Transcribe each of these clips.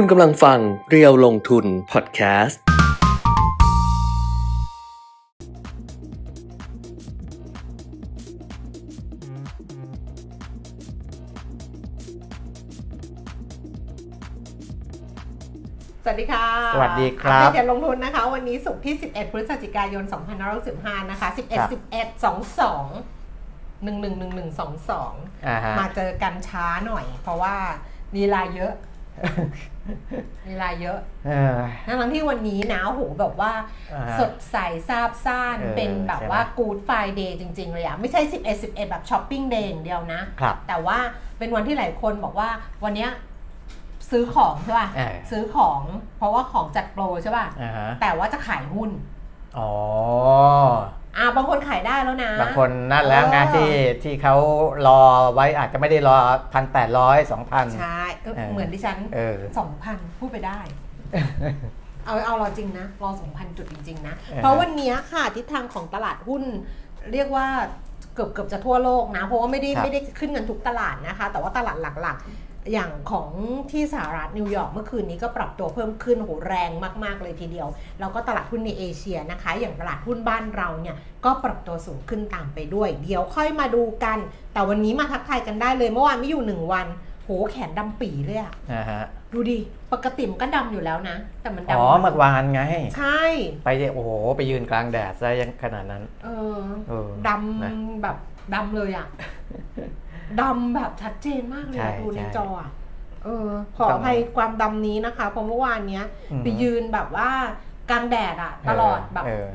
คุณกำลังฟังเรียวลงทุนพอดแคสต์ สวัสดีค่ะสวัสดีครับอัปเดตลงทุนนะคะ วันนี้ศุกร์ที่ 11 พฤศจิกายน 2565 นะคะ11 11 22 11 11 22 อ่าฮะ มาเจอกันช้าหน่อย เพราะว่าลีลาเยอะ ลีลาเยอะเออทั้งที่วันนี้นะโอ้โหแบบว่าอ่าฮะสดใสซาบซ่านเออเป็นแบบใช่ไหมว่ากูดไฟเดย์จริง ๆ เลยอะไม่ใช่ 11 11 แบบช้อปปิ้งเดย์อย่างเดียวนะครับแต่ว่าเป็นวันที่หลายคนบอกว่าวันเนี้ยซื้อของใช่ป่ะเออซื้อของเพราะว่าของจัดโปรใช่ป่ะอ่าฮะแต่ว่าจะขายหุ้นอ๋อ อ่าบางคนขายได้แล้วนะ บางคนนั่นแล้วไงเออที่ที่เขารอไว้อาจจะไม่ได้รอพันแปดร้อยสองพันใช่เออเออเหมือนดิฉันเออสองพันพูดไปได้ เอาเอารอจริงนะ รอสองพันจุดจริง ๆ นะเออเพราะวันเนี้ยค่ะทิศทางของตลาดหุ้นเรียกว่าเกือบเกือบจะทั่วโลกนะ เพราะว่าไม่ได้ไม่ได้ขึ้นกันทุกตลาดนะคะ แต่ว่าตลาดหลักๆ อย่างของที่สหรัฐนิวยอร์กเมื่อคืนนี้ก็ปรับตัวเพิ่มขึ้นโหแรงมากๆเลยทีเดียว แล้วก็ตลาดหุ้นในเอเชียนะคะ อย่างตลาดหุ้นบ้านเราเนี่ยก็ปรับตัวสูงขึ้นตามไปด้วย เดี๋ยวค่อยมาดูกัน แต่วันนี้มาทักทายกันได้เลยเมื่อวานไม่อยู่หนึ่งวันโหแขนดำปีเลยอะอ่าฮะดูดิปกติมันก็ดำอยู่แล้วนะ แต่มันดำอ๋อเมื่อวานไง ใช่ ไปเนี่ยโอ้โหไปยืนกลางแดดซะยังขนาดนั้น เออเออดนะำแบบดำเลยอะ ดำแบบชัดเจนมากเลยใช่อะดูในใช่ จออะเออ ขออภัยความดำนี้นะคะ เพราะเมื่อวานเนี้ย อือฮึไปยืนแบบว่ากลางแดดอะตลอดแบบเออ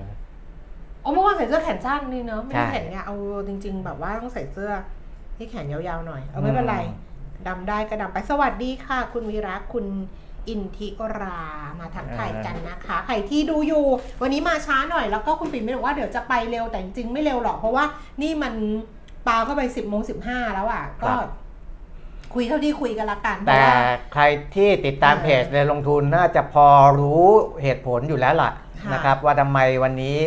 โอ้เมื่อวานใส่เสื้อแขนสั้นนี่เนาะไม่ได้ใช่แขนเนี่ยเอาจริง ๆ แบบว่าต้องใส่เสื้อที่แขนยาวๆหน่อย เอาไม่เป็นไรอืม ดำได้ก็ดำไปสวัสดีค่ะ คุณวีระคุณอินทิรามาทักทายกันนะคะ ใครที่ดูอยู่ วันนี้มาช้าหน่อยแล้วก็คุณปิ่นไม่บอกว่าเดี๋ยวจะไปเร็วแต่จริงๆไม่เร็วหรอกเพราะว่านี่มัน ปาเข้าไปสิบโมงสิบห้าแล้วอะ ก็ คุยเท่าที่คุยกันละกันเพแต่ราะว่าใครที่ติดตามเออเพจในลงทุนน่าจะพอรู้เหตุผลอยู่แล้วล่ะค่ะนะครับ ว่าทำไมวันนี้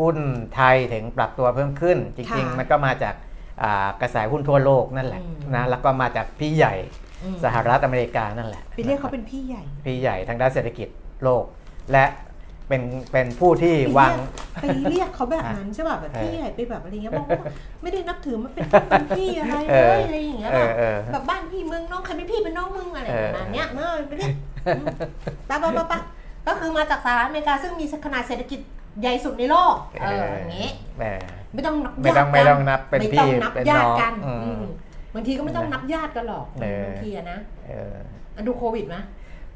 หุ้นไทยถึงปรับตัวเพิ่มขึ้น จริงค่ะๆมันก็มาจากอ่ากระแสหุ้นทั่วโลกนั่นแหละอืมนะแล้วก็มาจากพี่ใหญ่อืมสหรัฐอเมริกานั่นแหละไปเรียกเขาเป็นพี่ใหญ่ พี่ใหญ่ทางด้านเศรษฐกิจโลก และ เป็นเป็นผู้ที่วางไปเรียกเขาแบบนั้นใช่ป่ะแบบเออพี่ใหญ่ไปแบบอะไรเงี้ยบอกว่าไม่ได้นับถือมันเป็นเป็นพี่อะไรเอเลอยอะไรอย่างเงี้ยเอแบอบเออแบบบ้านพี่เมืองน้องใครเป็นพี่เป็นน้องมึงอะไรเออประมาณเนี้ยเมื่อไปเรียกปะปะปะปะก็คือมาจากสหรัฐอเมริกาซึ่งมีขนาดเศรษฐกิจใหญ่สุดในโลกเอออย่างงี้แหมไม่ต้องนับไม่ต้องญาติไม่กัต้องนับเป็นไม่พี่ต้องนับเป็นญาน้ติองกันอืมอืมบางทีก็ไม่ต้องนับญาติกันหรอกเออบางทีอะนะเอออะดูโควิดไหม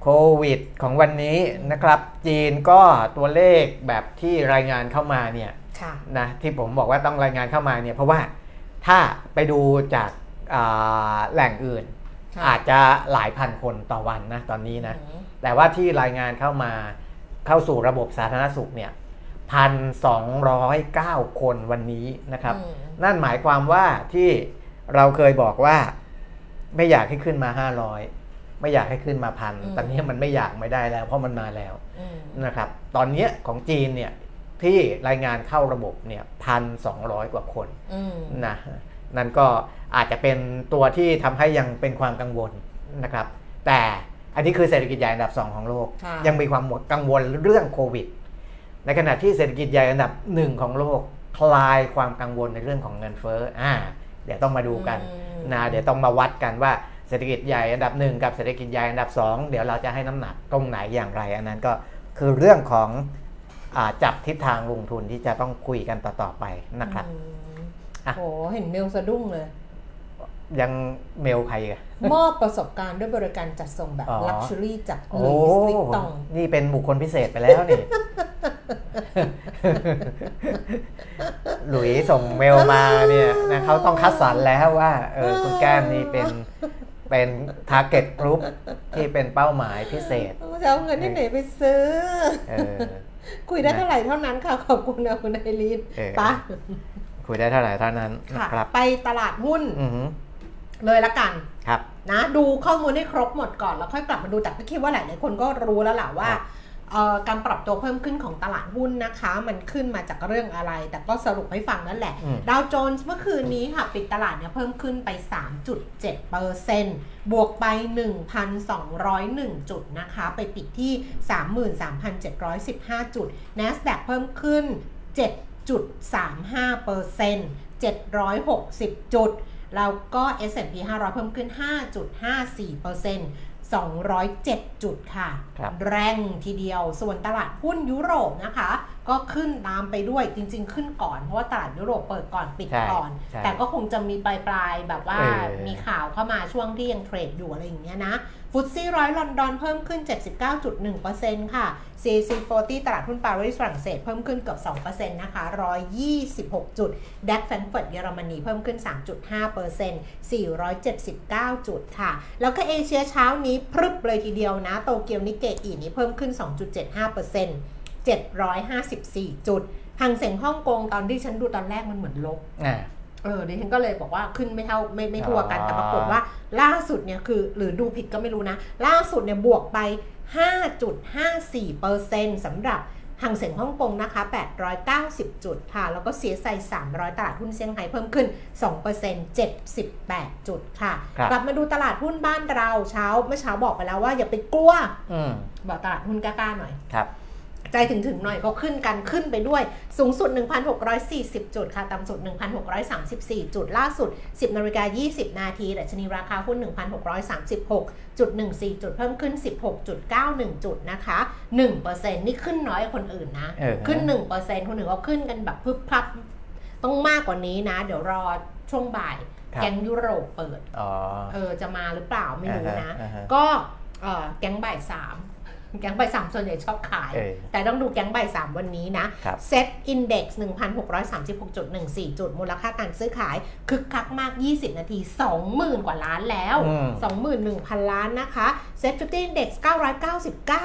โควิดของวันนี้นะครับ จีนก็ตัวเลขแบบที่รายงานเข้ามาเนี่ยค่ะนะที่ผมบอกว่าต้องรายงานเข้ามาเนี่ยเพราะว่าถ้าไปดูจากอ่าแหล่งอื่นค่ะอาจจะหลายพันคนต่อวันนะตอนนี้นะอืมแต่ว่าที่รายงานเข้ามาเข้าสู่ระบบสาธารณสุขเนี่ยพันสองร้อยเก้าคนวันนี้นะครับอืมนั่นหมายความว่าที่เราเคยบอกว่าไม่อยากให้ขึ้นมา500 ไม่อยากให้ขึ้นมาพันอืมตอนนี้มันไม่อยากไม่ได้แล้ว เพราะมันมาแล้วอืมนะครับ ตอนนี้ของจีนเนี่ยที่รายงานเข้าระบบเนี่ยพันสองกว่าคนอืมนะนั่นก็อาจจะเป็นตัวที่ทำให้ยังเป็นความกังวลนะครับ แต่อันนี้คือเศรษฐกิจใหญ่อันดับ 2 ของโลกค่ะยังมีความหมดกังวลเรื่องโควิด ในขณะที่เศรษฐกิจใหญ่อันดับหนึ่งของโลก คลายความกังวลในเรื่องของเงินเฟ้ออ่าเดี๋ยวต้องมาดูกันอืมนะเดี๋ยวต้องมาวัดกันว่า เศรษฐกิจใหญ่อันดับหนึ่งกับเศรษฐกิจใหญ่อันดับสองเดี๋ยวเราจะให้น้ำหนักตรงไหนอย่างไร อันนั้นก็คือเรื่องของอาจับทิศทางลงทุนที่จะต้องคุยกันต่อๆไปนะครับอืมอะโหเห็นเมลสะดุ้งเลยยังเมลใครกันมอบประสบการณ์ด้วยบริการจัดส่งแบบอ๋อ luxury จากโอ้ลุยส์วิตตอง นี่เป็นบุคคลพิเศษไปแล้วนี่ หลุยส่งเมลมาเนี่ยนะเขาต้องคัดสรรแล้วว่าเออคุณแก้มนี่เป็น เป็นtarget group ที่เป็นเป้าหมายพิเศษจะเอาเงินที่ไหนไปซื้อเออคุยได้เท่าไหร่เท่านั้นค่ะ ขอบคุณนะคุณไอรีนเออปะคุยได้เท่าไหร่เท่านั้นค่ะนะครับไปตลาดหุ้นอือหือเลยละกันครับนะดูข้อมูลให้ครบหมดก่อนแล้วค่อยกลับมาดูแต่ก็คิดว่าหลายๆคนก็รู้แล้วแหละว่าครับเอ่อ การปรับตัวเพิ่มขึ้นของตลาดหุ้นนะคะ มันขึ้นมาจากเรื่องอะไร แต่ก็สรุปให้ฟังนั่นแหละอืมดาวโจนส์เมื่อคืนนี้ค่ะ ปิดตลาดเนี่ยเพิ่มขึ้นไป 3.7%บวกไป 1,201 จุดนะคะ ไปปิดที่ 33,715 จุด NASDAQ เพิ่มขึ้น 7.35% 760 จุดแล้วก็ S&P 500 เพิ่มขึ้น 5.54% 207 จุดค่ะครับแรงทีเดียว ส่วนตลาดหุ้นยุโรปนะคะ ก็ขึ้นตามไปด้วยจริง ๆ ขึ้นก่อน เพราะว่าตลาดยุโรปเปิดก่อนปิดใช่ก่อนใช่แต่ก็คงจะมีปลายปลายๆแบบว่าเออมีข่าวเข้ามาช่วงที่ยังเทรดอยู่อะไรอย่างเงี้ยนะ FTSE ร้อยลอนดอนเพิ่มขึ้น 79.1%ค่ะ CAC 40 ตลาดหุ้นปารีสฝรั่งเศสเพิ่มขึ้นเกือบ2%นะคะ 126 จุด DAX แฟรงก์เฟิร์ตเยอรมนีเพิ่มขึ้น 3.5% 479 จุดค่ะ แล้วก็เอเชียเช้านี้พรึบเลยทีเดียวนะ โตเกียวนิกเกอินี้เพิ่มขึ้น 2.75% 754 จุดฮั่งเส็งฮ่องกงตอนที่ฉันดูตอนแรกมันเหมือนลบ เออดิฉันก็เลยบอกว่าขึ้นไม่เท่าไม่ไม่ทั่วกันอ๋อแต่ปรากฏว่าล่าสุดเนี่ยคือหรือดูผิดก็ไม่รู้นะ ล่าสุดเนี่ยบวกไป 5.54%สำหรับหางเสียงฮ่องกงนะคะ 890 จุดค่ะ แล้วก็เสียไซ300 ตลาดหุ้นเซี่ยงไฮ้เพิ่มขึ้น 2% 78 จุดค่ะครับกลับมาดูตลาดหุ้นบ้านเราเช้าเมื่อเช้าบอกไปแล้วว่าอย่าไปกลัวอืมบอกตลาดหุ้นกล้าๆหน่อยครับ ใจถึงถึงๆหน่อยก็ขึ้นกันขึ้นไปด้วย สูงสุด 1,640 จุดค่ะ ต่ำสุด 1,634 จุดล่าสุด 10นาฬิกา20 นาทีดัชนีราคาหุ้น 1,636.14 จุดเพิ่มขึ้น 16.91 จุดนะคะ 1%นี่ขึ้นน้อยกว่าคนอื่นนะเออขึ้น 1%คนอื่นก็ขึ้นกันแบบพึบพับต้องมากกว่านี้นะ เดี๋ยวรอช่วงบ่ายครับแก๊งยุโรปเปิดอ๋อเออจะมาหรือเปล่าไม่รู้นะอ่าฮะอ่าฮะก็เอ่อแก๊งบ่ายสาม แก๊งบ่ายสามส่วนใหญ่ชอบขายเออแต่ต้องดูแก๊งบ่ายสามวันนี้นะครับเซ็ตอินดี x 1,636.14จุด มูลค่าการซื้อขาย คึกคักมาก20นาที20,000กว่าล้านแล้วอืม21,000ล้านนะคะ SET fifty อินดี x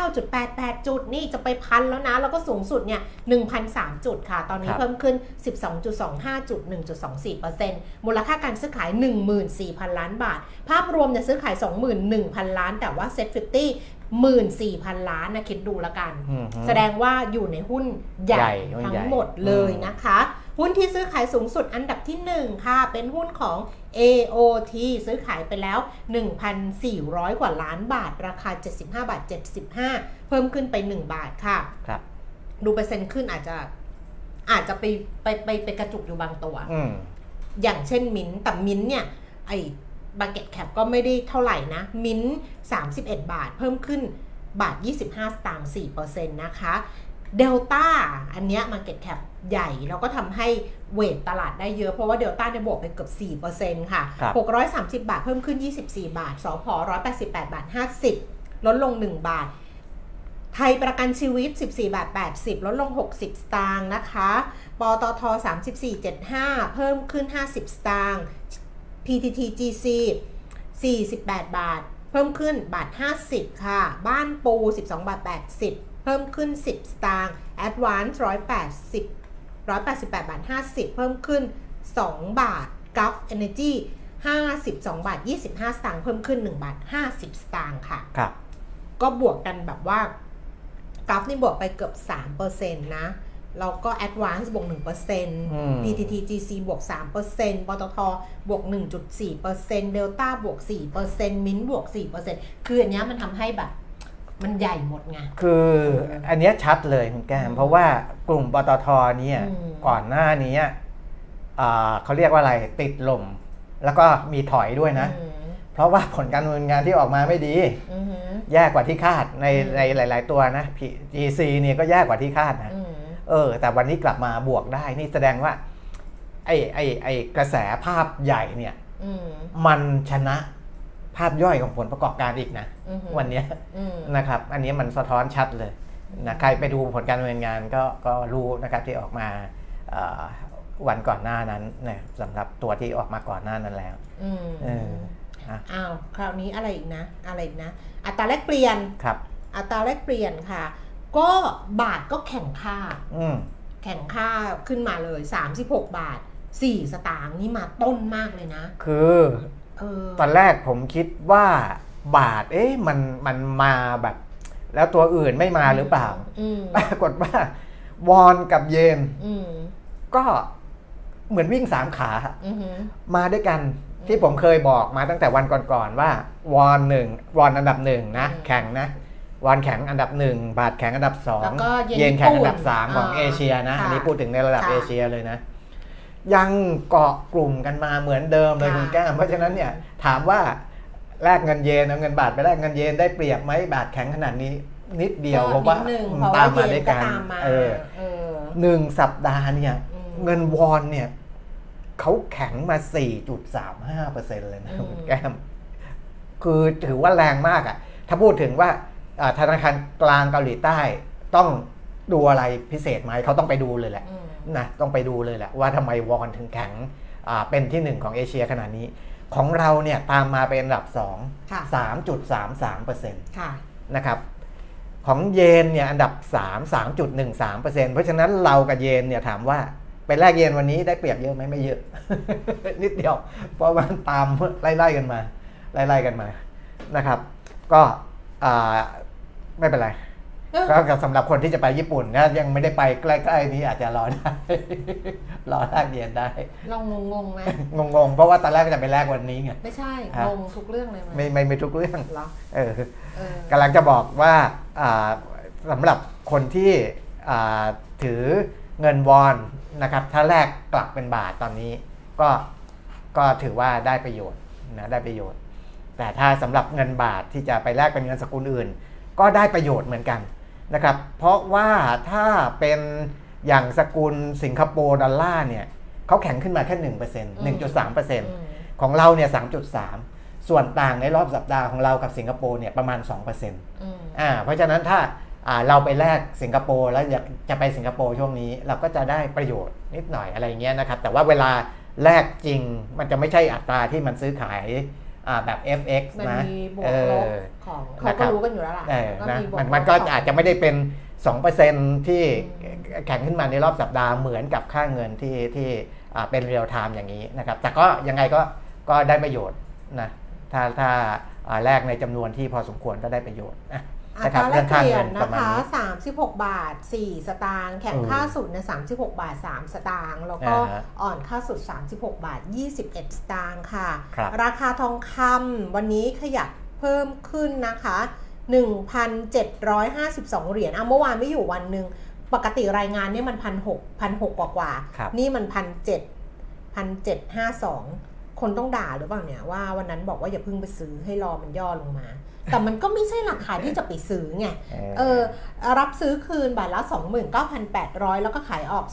999.88จุดนี่จะไปพันแล้วนะ แล้วก็สูงสุดเนี่ย1,003จุดค่ะ ตอนนี้ครับเพิ่มขึ้น12.25จุด1.24%มูลค่าการซื้อขาย14,000ล้านบาท ภาพรวมเนี่ยซื้อขาย21,000ล้าน แต่ว่าเซ็ตฟิฟตี้ 14,000 ล้านนะคิดดูละกันอืมฮึแสดงว่าอยู่ในหุ้นใหใหญ่ญ่หุ้นทั้ใหญ่งหมดเลยนะคะ หุ้นที่ซื้อขายสูงสุดอันดับที่ 1 ค่ะ เป็นหุ้นของ AOT ซื้อขายไปแล้ว 1,400 กว่าล้านบาท ราคา 75 บาท 75 เพิ่มขึ้นไป 1 บาทค่ะครับดูเปอร์เซ็นต์ขึ้นอาจจะอาจจะไปไปไปไปกระจุกอยู่บางตัวอืมอย่างเช่นมิ้นท์แต่มิ้นท์เนี่ยไอ้ บาเก็ตแคปก็ไม่ได้เท่าไหร่นะ มิ้นท์31 บาท เพิ่มขึ้นบาท 25 สตางค์4%นะคะเดลต้าอันเนี้ย market cap ใหญ่ แล้วก็ทำให้ weight ตลาดได้เยอะ เพราะว่าเดลต้าเนี่ยบวกไปเกือบ 4%ค่ะครับ630 บาทเพิ่มขึ้น 24 บาท สพ188 บาท 50 ลดลง 1 บาท ไทยประกันชีวิต 14 บาท 80 ลดลง 60 สตางค์นะคะ ปตท 34.75 เพิ่มขึ้น 50 สตางค์ PTTGC 48 บาท เพิ่มขึ้นบาท 50 ค่ะ บ้านปู 12 บาท 80 เพิ่มขึ้น 10 สตางค์ Advance 180 188 บาท 50 เพิ่มขึ้น 2 บาท Gulf Energy 52 บาท 25 สตางค์ เพิ่มขึ้น 1 บาท 50 สตางค์ค่ะ ครับ ก็บวกกันแบบว่ากราฟนี่บวกไปเกือบ3%นะ แล้วก็ Advance บวก1% PTT GC บวก3%ปตทบวก 1.4% Delta บวก4% Mint บวก 4%คืออันเนี้ยมันทำให้แบบมันใหญ่หมดไง คืออันเนี้ยชัดเลยคุณแก้มเพราะว่ากลุ่มปตทเนี่ยอืมก่อนหน้านี้อ่าเขาเรียกว่าอะไรติดลม แล้วก็มีถอยด้วยนะอืมเพราะว่าผลการดำเนินงานที่ออกมาไม่ดีอือหือแย่กว่าที่คาดในอืมในหลาย ๆ ตัวนะ P- GC เนี่ยก็แย่กว่าที่คาดนะอืม เออ แต่วันนี้กลับมาบวกได้นี่แสดงว่า ไอ้ไอ้ไอ้กระแสภาพใหญ่เนี่ยอืมมันชนะภาพย่อยของผลประกอบการอีกนะอือหือวันเนี้ยอืมนะครับ อันนี้มันสะท้อนชัดเลยนะใครไปดูผลการดำเนินงานก็ก็รู้นะครับที่ออกมาเอ่อวันก่อนหน้านั้นนะสำหรับตัวที่ออกมาก่อนหน้านั้นแล้วอืมเอออะอ้าวคราวนี้อะไรอีกนะ อะไรอีกนะ อัตราแลกเปลี่ยนครับ อัตราแลกเปลี่ยนค่ะ ก็บาทก็แข่งค่า อืมแข่งค่าขึ้นมาเลย 36 บาท 4 สตางค์นี่มาต้นมากเลยนะ คือเออ ตอนแรกผมคิดว่าบาท เอ๊ะมันมันมาแบบ แล้วตัวอื่นไม่มาหรือเปล่า อืมปรากฏว่าวอนกับเยนอืมก็เหมือนวิ่งสามขา อือหือ มาด้วยกันที่ผมเคยบอกมาตั้งแต่วันก่อนๆว่า วอนหนึ่งวอนอันดับหนึ่งนะ อืม แข่งนะ วอนแข็งอันดับหนึ่งบาทแข็งอันดับสองแล้วก็เยนเยนแข็งอันดับ ญี่ปุ่นสามของอ่าเอเชียนะ ค่ะอันนี้พูดถึงในระดับค่ะเอเชียเลยนะ ยังเกาะกลุ่มกันมาเหมือนเดิมเลยค่ะ คุณแก้มเพราะฉะนั้นเนี่ยถามว่าแลกเงินเยนเอาเงินบาทไปแลกเงินเยนได้เปรียบไหมบาทแข็งขนาดนี้นิดเดียวเพราะว่านิดนึงอืมเพราะตาว่ามเยมานด้วยก็กันตามมาเออเออ หนึ่งสัปดาห์เนี่ย อืมเงินวอนเนี่ยเขาแข็งมา 4.35%เลยนะอืม คุณแก้ม คือถือว่าแรงมากอะ่ะ ถ้าพูดถึงว่าอ่า ธนาคารกลางเกาหลีใต้ต้องดูอะไรพิเศษไหมเขาต้องไปดูเลยแหละอืมนะต้องไปดูเลยแหละว่าทำไมวอนถึงแข็งอ่าเป็นที่หนึ่งของเอเชียขนาดนี้ ของเราเนี่ยตามมาเป็นอันดับ2ค่ะ3.33%ค่ะนะครับของเยนเนี่ยอันดับ 3 3.13%เพราะฉะนั้นเรากับเยนเนี่ยถามว่าไปแลกเยนวันนี้ได้เปรียบเยอะไหมไม่เยอะ นิดเดียว เพราะมันตามไล่ๆกันมา ไล่ๆกันมานะครับ ก็อ่า ไม่เป็นไรเออก็สำหรับคนที่จะไปญี่ปุ่นนะยังไม่ได้ไปใกล้ๆนี้อาจจะรอได้รอแลกเยนได้ลองงงๆไหมงงๆเพราะว่าตอนแรกจะไปแลกวันนี้ไงไม่ใช่ฮะงงทุกเรื่องเลยไหมไม่ไม่ไม่ทุกเรื่องเหรอเออเออกำลังจะบอกว่าอ่าสำหรับคนที่อ่าถือเงินวอนนะครับ ถ้าแลกกลับเป็นบาทตอนนี้ ก็ก็ถือว่าได้ประโยชน์นะได้ประโยชน์ แต่ถ้าสำหรับเงินบาทที่จะไปแลกเป็นเงินสกุลอื่น ก็ได้ประโยชน์เหมือนกันนะครับ เพราะว่าถ้าเป็นอย่างสกุลสิงคโปร์ดอลลาร์เนี่ยเขาแข็งขึ้นมาแค่หนึ่งเปอร์เซ็นต์หนึ่งจุดสามเปอร์เซ็นต์อืมของเราเนี่ยสามจุดสามส่วนต่างในรอบสัปดาห์ของเรากับสิงคโปร์เนี่ยประมาณ2%เปอร์เซ็นต์อืมอ่าเพราะฉะนั้นถ้าอ่าเราไปแลกสิงคโปร์แล้วอยากจะไปสิงคโปร์ช่วงนี้ เราก็จะได้ประโยชน์นิดหน่อยอะไรเงี้ยนะครับ แต่ว่าเวลาแลกจริงมันจะไม่ใช่อัตราที่มันซื้อขายอ่า แบบ FX มันนะมีบวเอกลบอของนะเขาครัก็บรู้กันอยู่แล้วล่ะเออก็นะมีบวมันลบมันก็ของอาจจะไม่ได้เป็น 2%ที่อืมแข่งขึ้นมาในรอบสัปดาห์เหมือนกับค่าเงินที่ที่อ่าเป็นเรียลไทม์อย่างนี้นะครับแต่ก็ยังไงก็ก็ได้ประโยชน์นะถ้าถ้าอ่าแลกในจำนวนที่พอสมควรก็ได้ประโยชน์นะ อันะคตรับราแลเรื่อกงค่าเปลี่ยเงินนประนะมาณคะนี้36 บาท 4 สตางค์แข่งเออค่าสุดใน36 บาท 3 สตางค์แล้วก็อ่าฮะอ่อนค่าสุด 36 บาท 21 สตางค์ค่ะครับราคาทองคำวันนี้ขยับเพิ่มขึ้นนะคะ 1,752 เหรียญอะเมื่อวานไม่อยู่วันหนึ่งปกติรายงานเนี่ยมันพันหกพันหกกว่ากว่าๆครับนี่มันพันเจ็ดพันเจ็ดห้าสอง คนต้องด่าหรือเปล่าเนี่ยว่าวันนั้นบอกว่าอย่าเพิ่งไปซื้อให้รอมันย่อลงมา แต่มันก็ไม่ใช่ราคาที่จะไปซื้อไงเออรับซื้อคืนบาทละ 29,800 แล้วก็ขายออก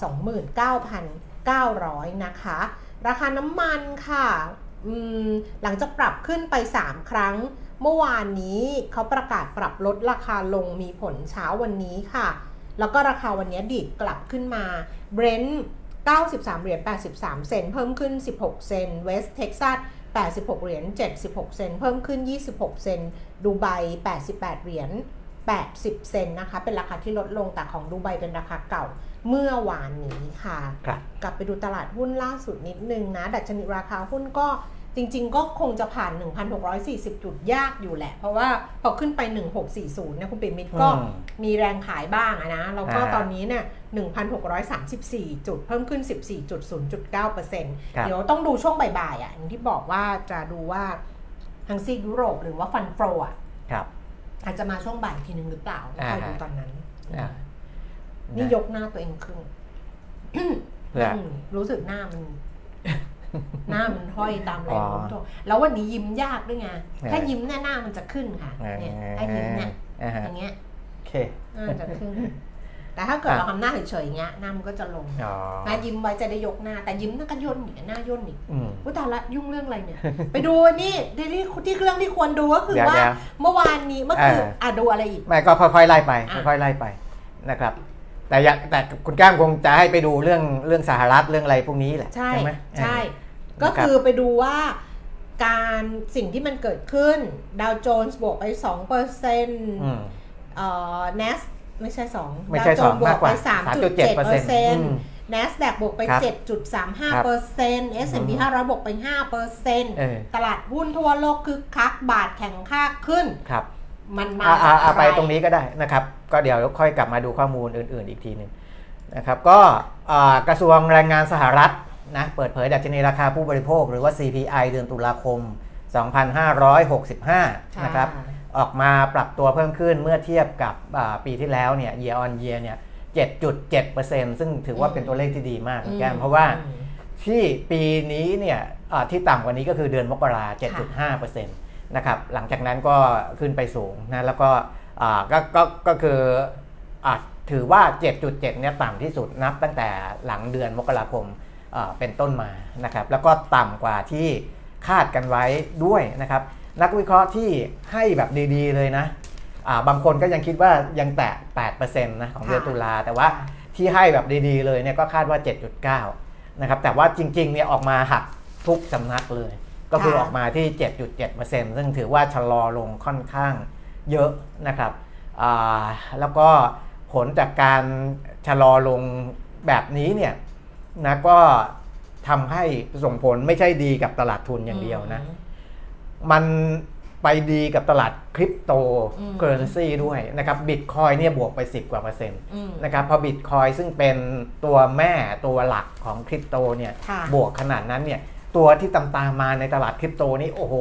29,900 นะคะ ราคาน้ำมันค่ะอืมหลังจากปรับขึ้นไป 3 ครั้ง เมื่อวานนี้เขาประกาศปรับลดราคาลงมีผลเช้าวันนี้ค่ะ แล้วก็ราคาวันนี้ดีดกลับขึ้นมา Brent 93 เหรียญ 83 เซนต์เพิ่มขึ้น 16 เซนต์ West Texas 86 เหรียญ 76 เซนต์เพิ่มขึ้น 26 เซนต์ดูไบ 88 เหรียญ 80 เซนต์นะคะ เป็นราคาที่ลดลง แต่ของดูไบเป็นราคาเก่า เมื่อวานนี้ค่ะครับกลับไปดูตลาดหุ้นล่าสุดนิดนึงนะ ดัชนีราคาหุ้นก็ จริง ๆ ก็คงจะผ่าน 1,640 จุดยากอยู่แหละ เพราะว่าพอขึ้นไป 1640เนี่ยคุณปิ่มมิตรก็อืมมีแรงขายบ้างอะนะ แล้วก็อ่าตอนนี้เนี่ย1,634 จุด เพิ่มขึ้น 14.0.9%ครับเดี๋ยวต้องดูช่วงบ่ายๆอะอย่างที่บอกว่าจะดูว่าทางซีกยุโรปหรือว่าฟันโฟอะครับอาจจะมาช่วงบ่ายทีนึงหรือเปล่าคอยดูตอนนั้นอ่านี่ยกหน้าตัวเองขึ้นเพื่ออืมรู้สึกหน้ามัน หน้ามันห้อยตามแรอ๋งอโน้มถ่วงแล้ววันนี้ยิ้มยากด้วยไงเออถ้ายิ้มเนี่ยหน้ามันจะขึ้นค่ะเนี่ยถ้ายิ้มเนี่ยอ่าฮะอย่างเงี้ยโอเคหน้าจะขึ้น แต่ถ้าเกิดอะเราทำหน้าเฉยๆอย่างเงี้ยหน้ามันก็จะลงอ๋อหน้ายิ้มไว้จะได้ยกหน้า แต่ยิ้มหน้าก็ย่นอีกหน้าย่นอีกอืมอุยตายละยุ่งเรื่องอะไรเนี่ย ไปดูนี่ที่ที่ที่เรื่องที่ควรดูก็คือเดี๋ยวว่าเดี๋ยวเมื่อวานนี้เมื่อคืนเอออ่อะดูอะไรอีกไม่ก็ค่อยๆไล่ไปอะค่อยๆไล่ไปนะครับ แต่อยากแต่คุณแก้มคงจะให้ไปดูเรื่องเรื่องสหรัฐเรื่องอะไรพวกนี้แหละใช่ไหมใช่เอก็อรับคือไปดูว่าการสิ่งที่มันเกิดขึ้นดาวโจนส์บวกไป2เปอร์เซ็นต์อืมเอ่อ NAS ไม่ใช่2ไม่ใช่สองบวมากกกไปว่า3.7เปอร์เซ็นอืต์ม NASDAQ บวกไปครับ7.35เปอร์เซ็นต์ S&P 500 บวกไป5เปอร์เซ็นต์เออตลาดหุ้นทั่วโลกคือคักบาทแข็งค่าขึ้นครับ มันมาอ่าอ่าจากอ่าอะไปไรตรงนี้ก็ได้นะครับ ก็เดี๋ยวค่อยกลับมาดูข้อมูลอื่น ๆ อีกทีหนึ่งนะครับ ก็อ่ากระทรวงแรงงานสหรัฐนะเปิดเผยดัชนีราคาผู้บริโภค หรือว่า CPI เดือนตุลาคม 2565 นะครับ ออกมาปรับตัวเพิ่มขึ้นเมื่อเทียบกับอ่าปีที่แล้วเนี่ย year on year เนี่ย 7.7%ซึ่งถือว่าเป็นตัวเลขที่ดีมากนะแก้มเพราะว่าอืมที่ปีนี้เนี่ยอ่าที่ต่ำกว่านี้ก็คือเดือนมกรา 7.5%นะครับหลังจากนั้นก็ขึ้นไปสูงนะแล้วก็อ่าก็ก็ก็คืออาถือว่า 7.7เนี่ยต่ำที่สุดนับตั้งแต่หลังเดือนมกราคมอ่าเป็นต้นมานะครับแล้วก็ต่ำกว่าที่คาดกันไว้ด้วยนะครับนักวิเคราะห์ที่ให้แบบดีๆเลยนะอ่าบางคนก็ยังคิดว่ายังแตะ8%นะของเดือนค่ะตุลาแต่ว่าที่ให้แบบดีๆเลยเนี่ยก็คาดว่า 7.9นะครับแต่ว่าจริงๆเนี่ยออกมาหักทุกสำนักเลย ก็คือค่ะออกมาที่ 7.7%ซึ่งถือว่าชะลอลงค่อนข้างเยอะนะครับอ่าแล้วก็ผลจากการชะลอลงแบบนี้เนี่ยนะก็ทำให้ส่งผลไม่ใช่ดีกับตลาดทุนอย่างเดียวนะ มันไปดีกับตลาดคริปโตอืมเคอร์เรนซีด้วยนะครับบิตคอยน์เนี่ยบวกไป 10 กว่าเปอร์เซ็นต์อืมนะครับพอบิตคอยน์ซึ่งเป็นตัวแม่ตัวหลักของคริปโตเนี่ยค่ะบวกขนาดนั้นเนี่ย ตัวที่ตามตามๆมาในตลาดคริปโตนี่โอ้โห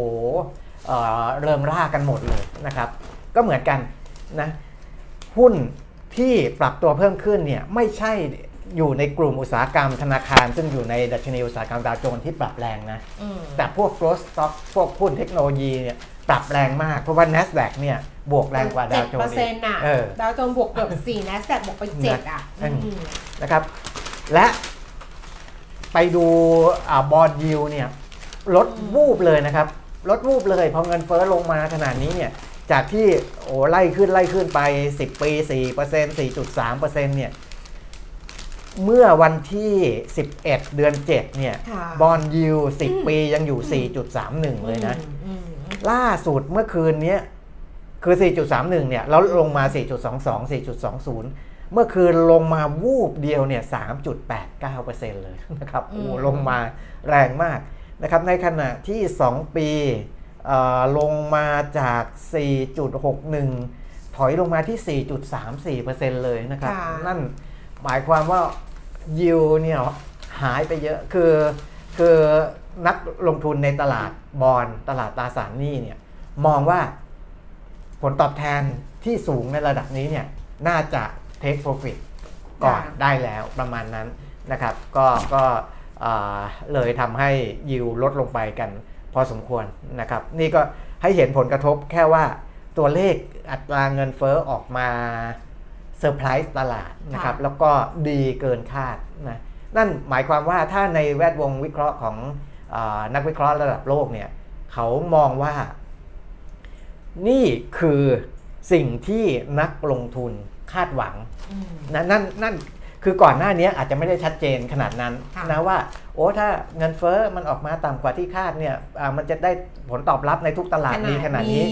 เอ่อเริ่มร่ากันหมดเลยนะครับ ก็เหมือนกันนะหุ้นที่ปรับตัวเพิ่มขึ้นเนี่ยไม่ใช่อยู่ในกลุ่มอุตสาหกรรมธนาคาร ซึ่งอยู่ในดัชนีอุตสาหกรรมดาวโจนส์ที่ปรับแรงนะอืมแต่พวก growth stock พวกหุ้นเทคโนโลยีเนี่ยปรับแรงมาก เพราะว่า NASDAQ เนี่ยบวกแรงกว่าดาวโจเจ็ดเปอนร์ส์เซ็นต์อะเออดาวโจนส์บวกเกือบสี่นะแซดบวกไปเจ็ดอะอืมอืมนะครับและ ไปดูบอลยิวเนี่ยลดวูบเลยนะครับลดวูบเลยพอเงินเฟ้อลงมาขนาดนี้เนี่ยจากที่โอ้ไล่ขึ้นไล่ขึ้นไป 10 ปี 4% 4.3%เนี่ยเมื่อวันที่ 11 เดือน 7 เนี่ยค่ะบอลยิว 10 ปียังอยู่ 4.31 เลยนะอืมล่าสุดเมื่อคืนเนี้ยคือ 4.31 เนี่ย แล้วลงมา 4.22 4.20 เมื่อคืนลงมาวูบเดียวเนี่ย3.89%เลยนะครับโอ้ลงมาแรงมากนะครับในขณะที่ 2 ปีเอ่อลงมาจาก 4.61 ถอยลงมาที่ 4.34%เลยนะครับค่ะนั่นหมายความว่ายิวเนี่ยหายไปเยอะ คือคือนักลงทุนในตลาดบอลตลาดตราสารหนี้เนี่ยมองว่าผลตอบแทนที่สูงในระดับนี้เนี่ยน่าจะ take profit ก่อนค่ะได้แล้วประมาณนั้นนะครับ ก็ก็อ่าเลยทำให้ยิวลดลงไปกันพอสมควรนะครับ นี่ก็ให้เห็นผลกระทบแค่ว่าตัวเลขอัตราเงินเฟ้อออกมาเซอร์ไพรส์ตลาดนะครับ แล้วก็ดีเกินคาดนะนั่นหมายความว่าถ้าในแวดวงวิเคราะห์ของอานักวิเคราะห์ระดับโลกเนี่ยเขามองว่า นี่คือสิ่งที่นักลงทุน คาดหวังอืมนะนั่นนั่นคือก่อนหน้านี้อาจจะไม่ได้ชัดเจนขนาดนั้นค่ะนะว่าโอ้ถ้าเงินเฟ้อมันออกมาต่ำกว่าที่คาดเนี่ยอ่ามันจะได้ผลตอบรับในทุกตลาดดีขนาดนี้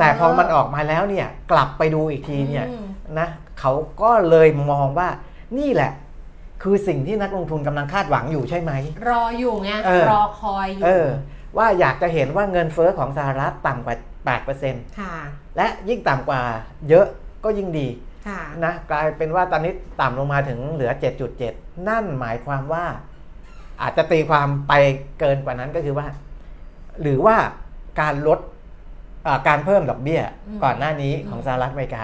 แต่พอมันออกมาแล้วเนี่ยกลับไปดูอีกทีเนี่ยอืมนะเขาก็เลยมองว่านี่แหละ คือสิ่งที่นักลงทุนกำลังคาดหวังอยู่ใช่ไหม รออยู่ไงเออรอคอยอยู่เออว่าอยากจะเห็นว่าเงินเฟ้อของสหรัฐต่ำกว่า 8%ค่ะและยิ่งต่ำกว่าเยอะก็ยิ่งดีค่ะ นะกลายเป็นว่าตอนนี้ต่ำลงมาถึงเหลือ 7.7 นั่นหมายความว่า อาจจะตีความไปเกินกว่านั้นก็คือว่า หรือว่าการลดอ่าการเพิ่มดอกเบี้ยอืมก่อนหน้านี้ของสหรัฐอเมริกา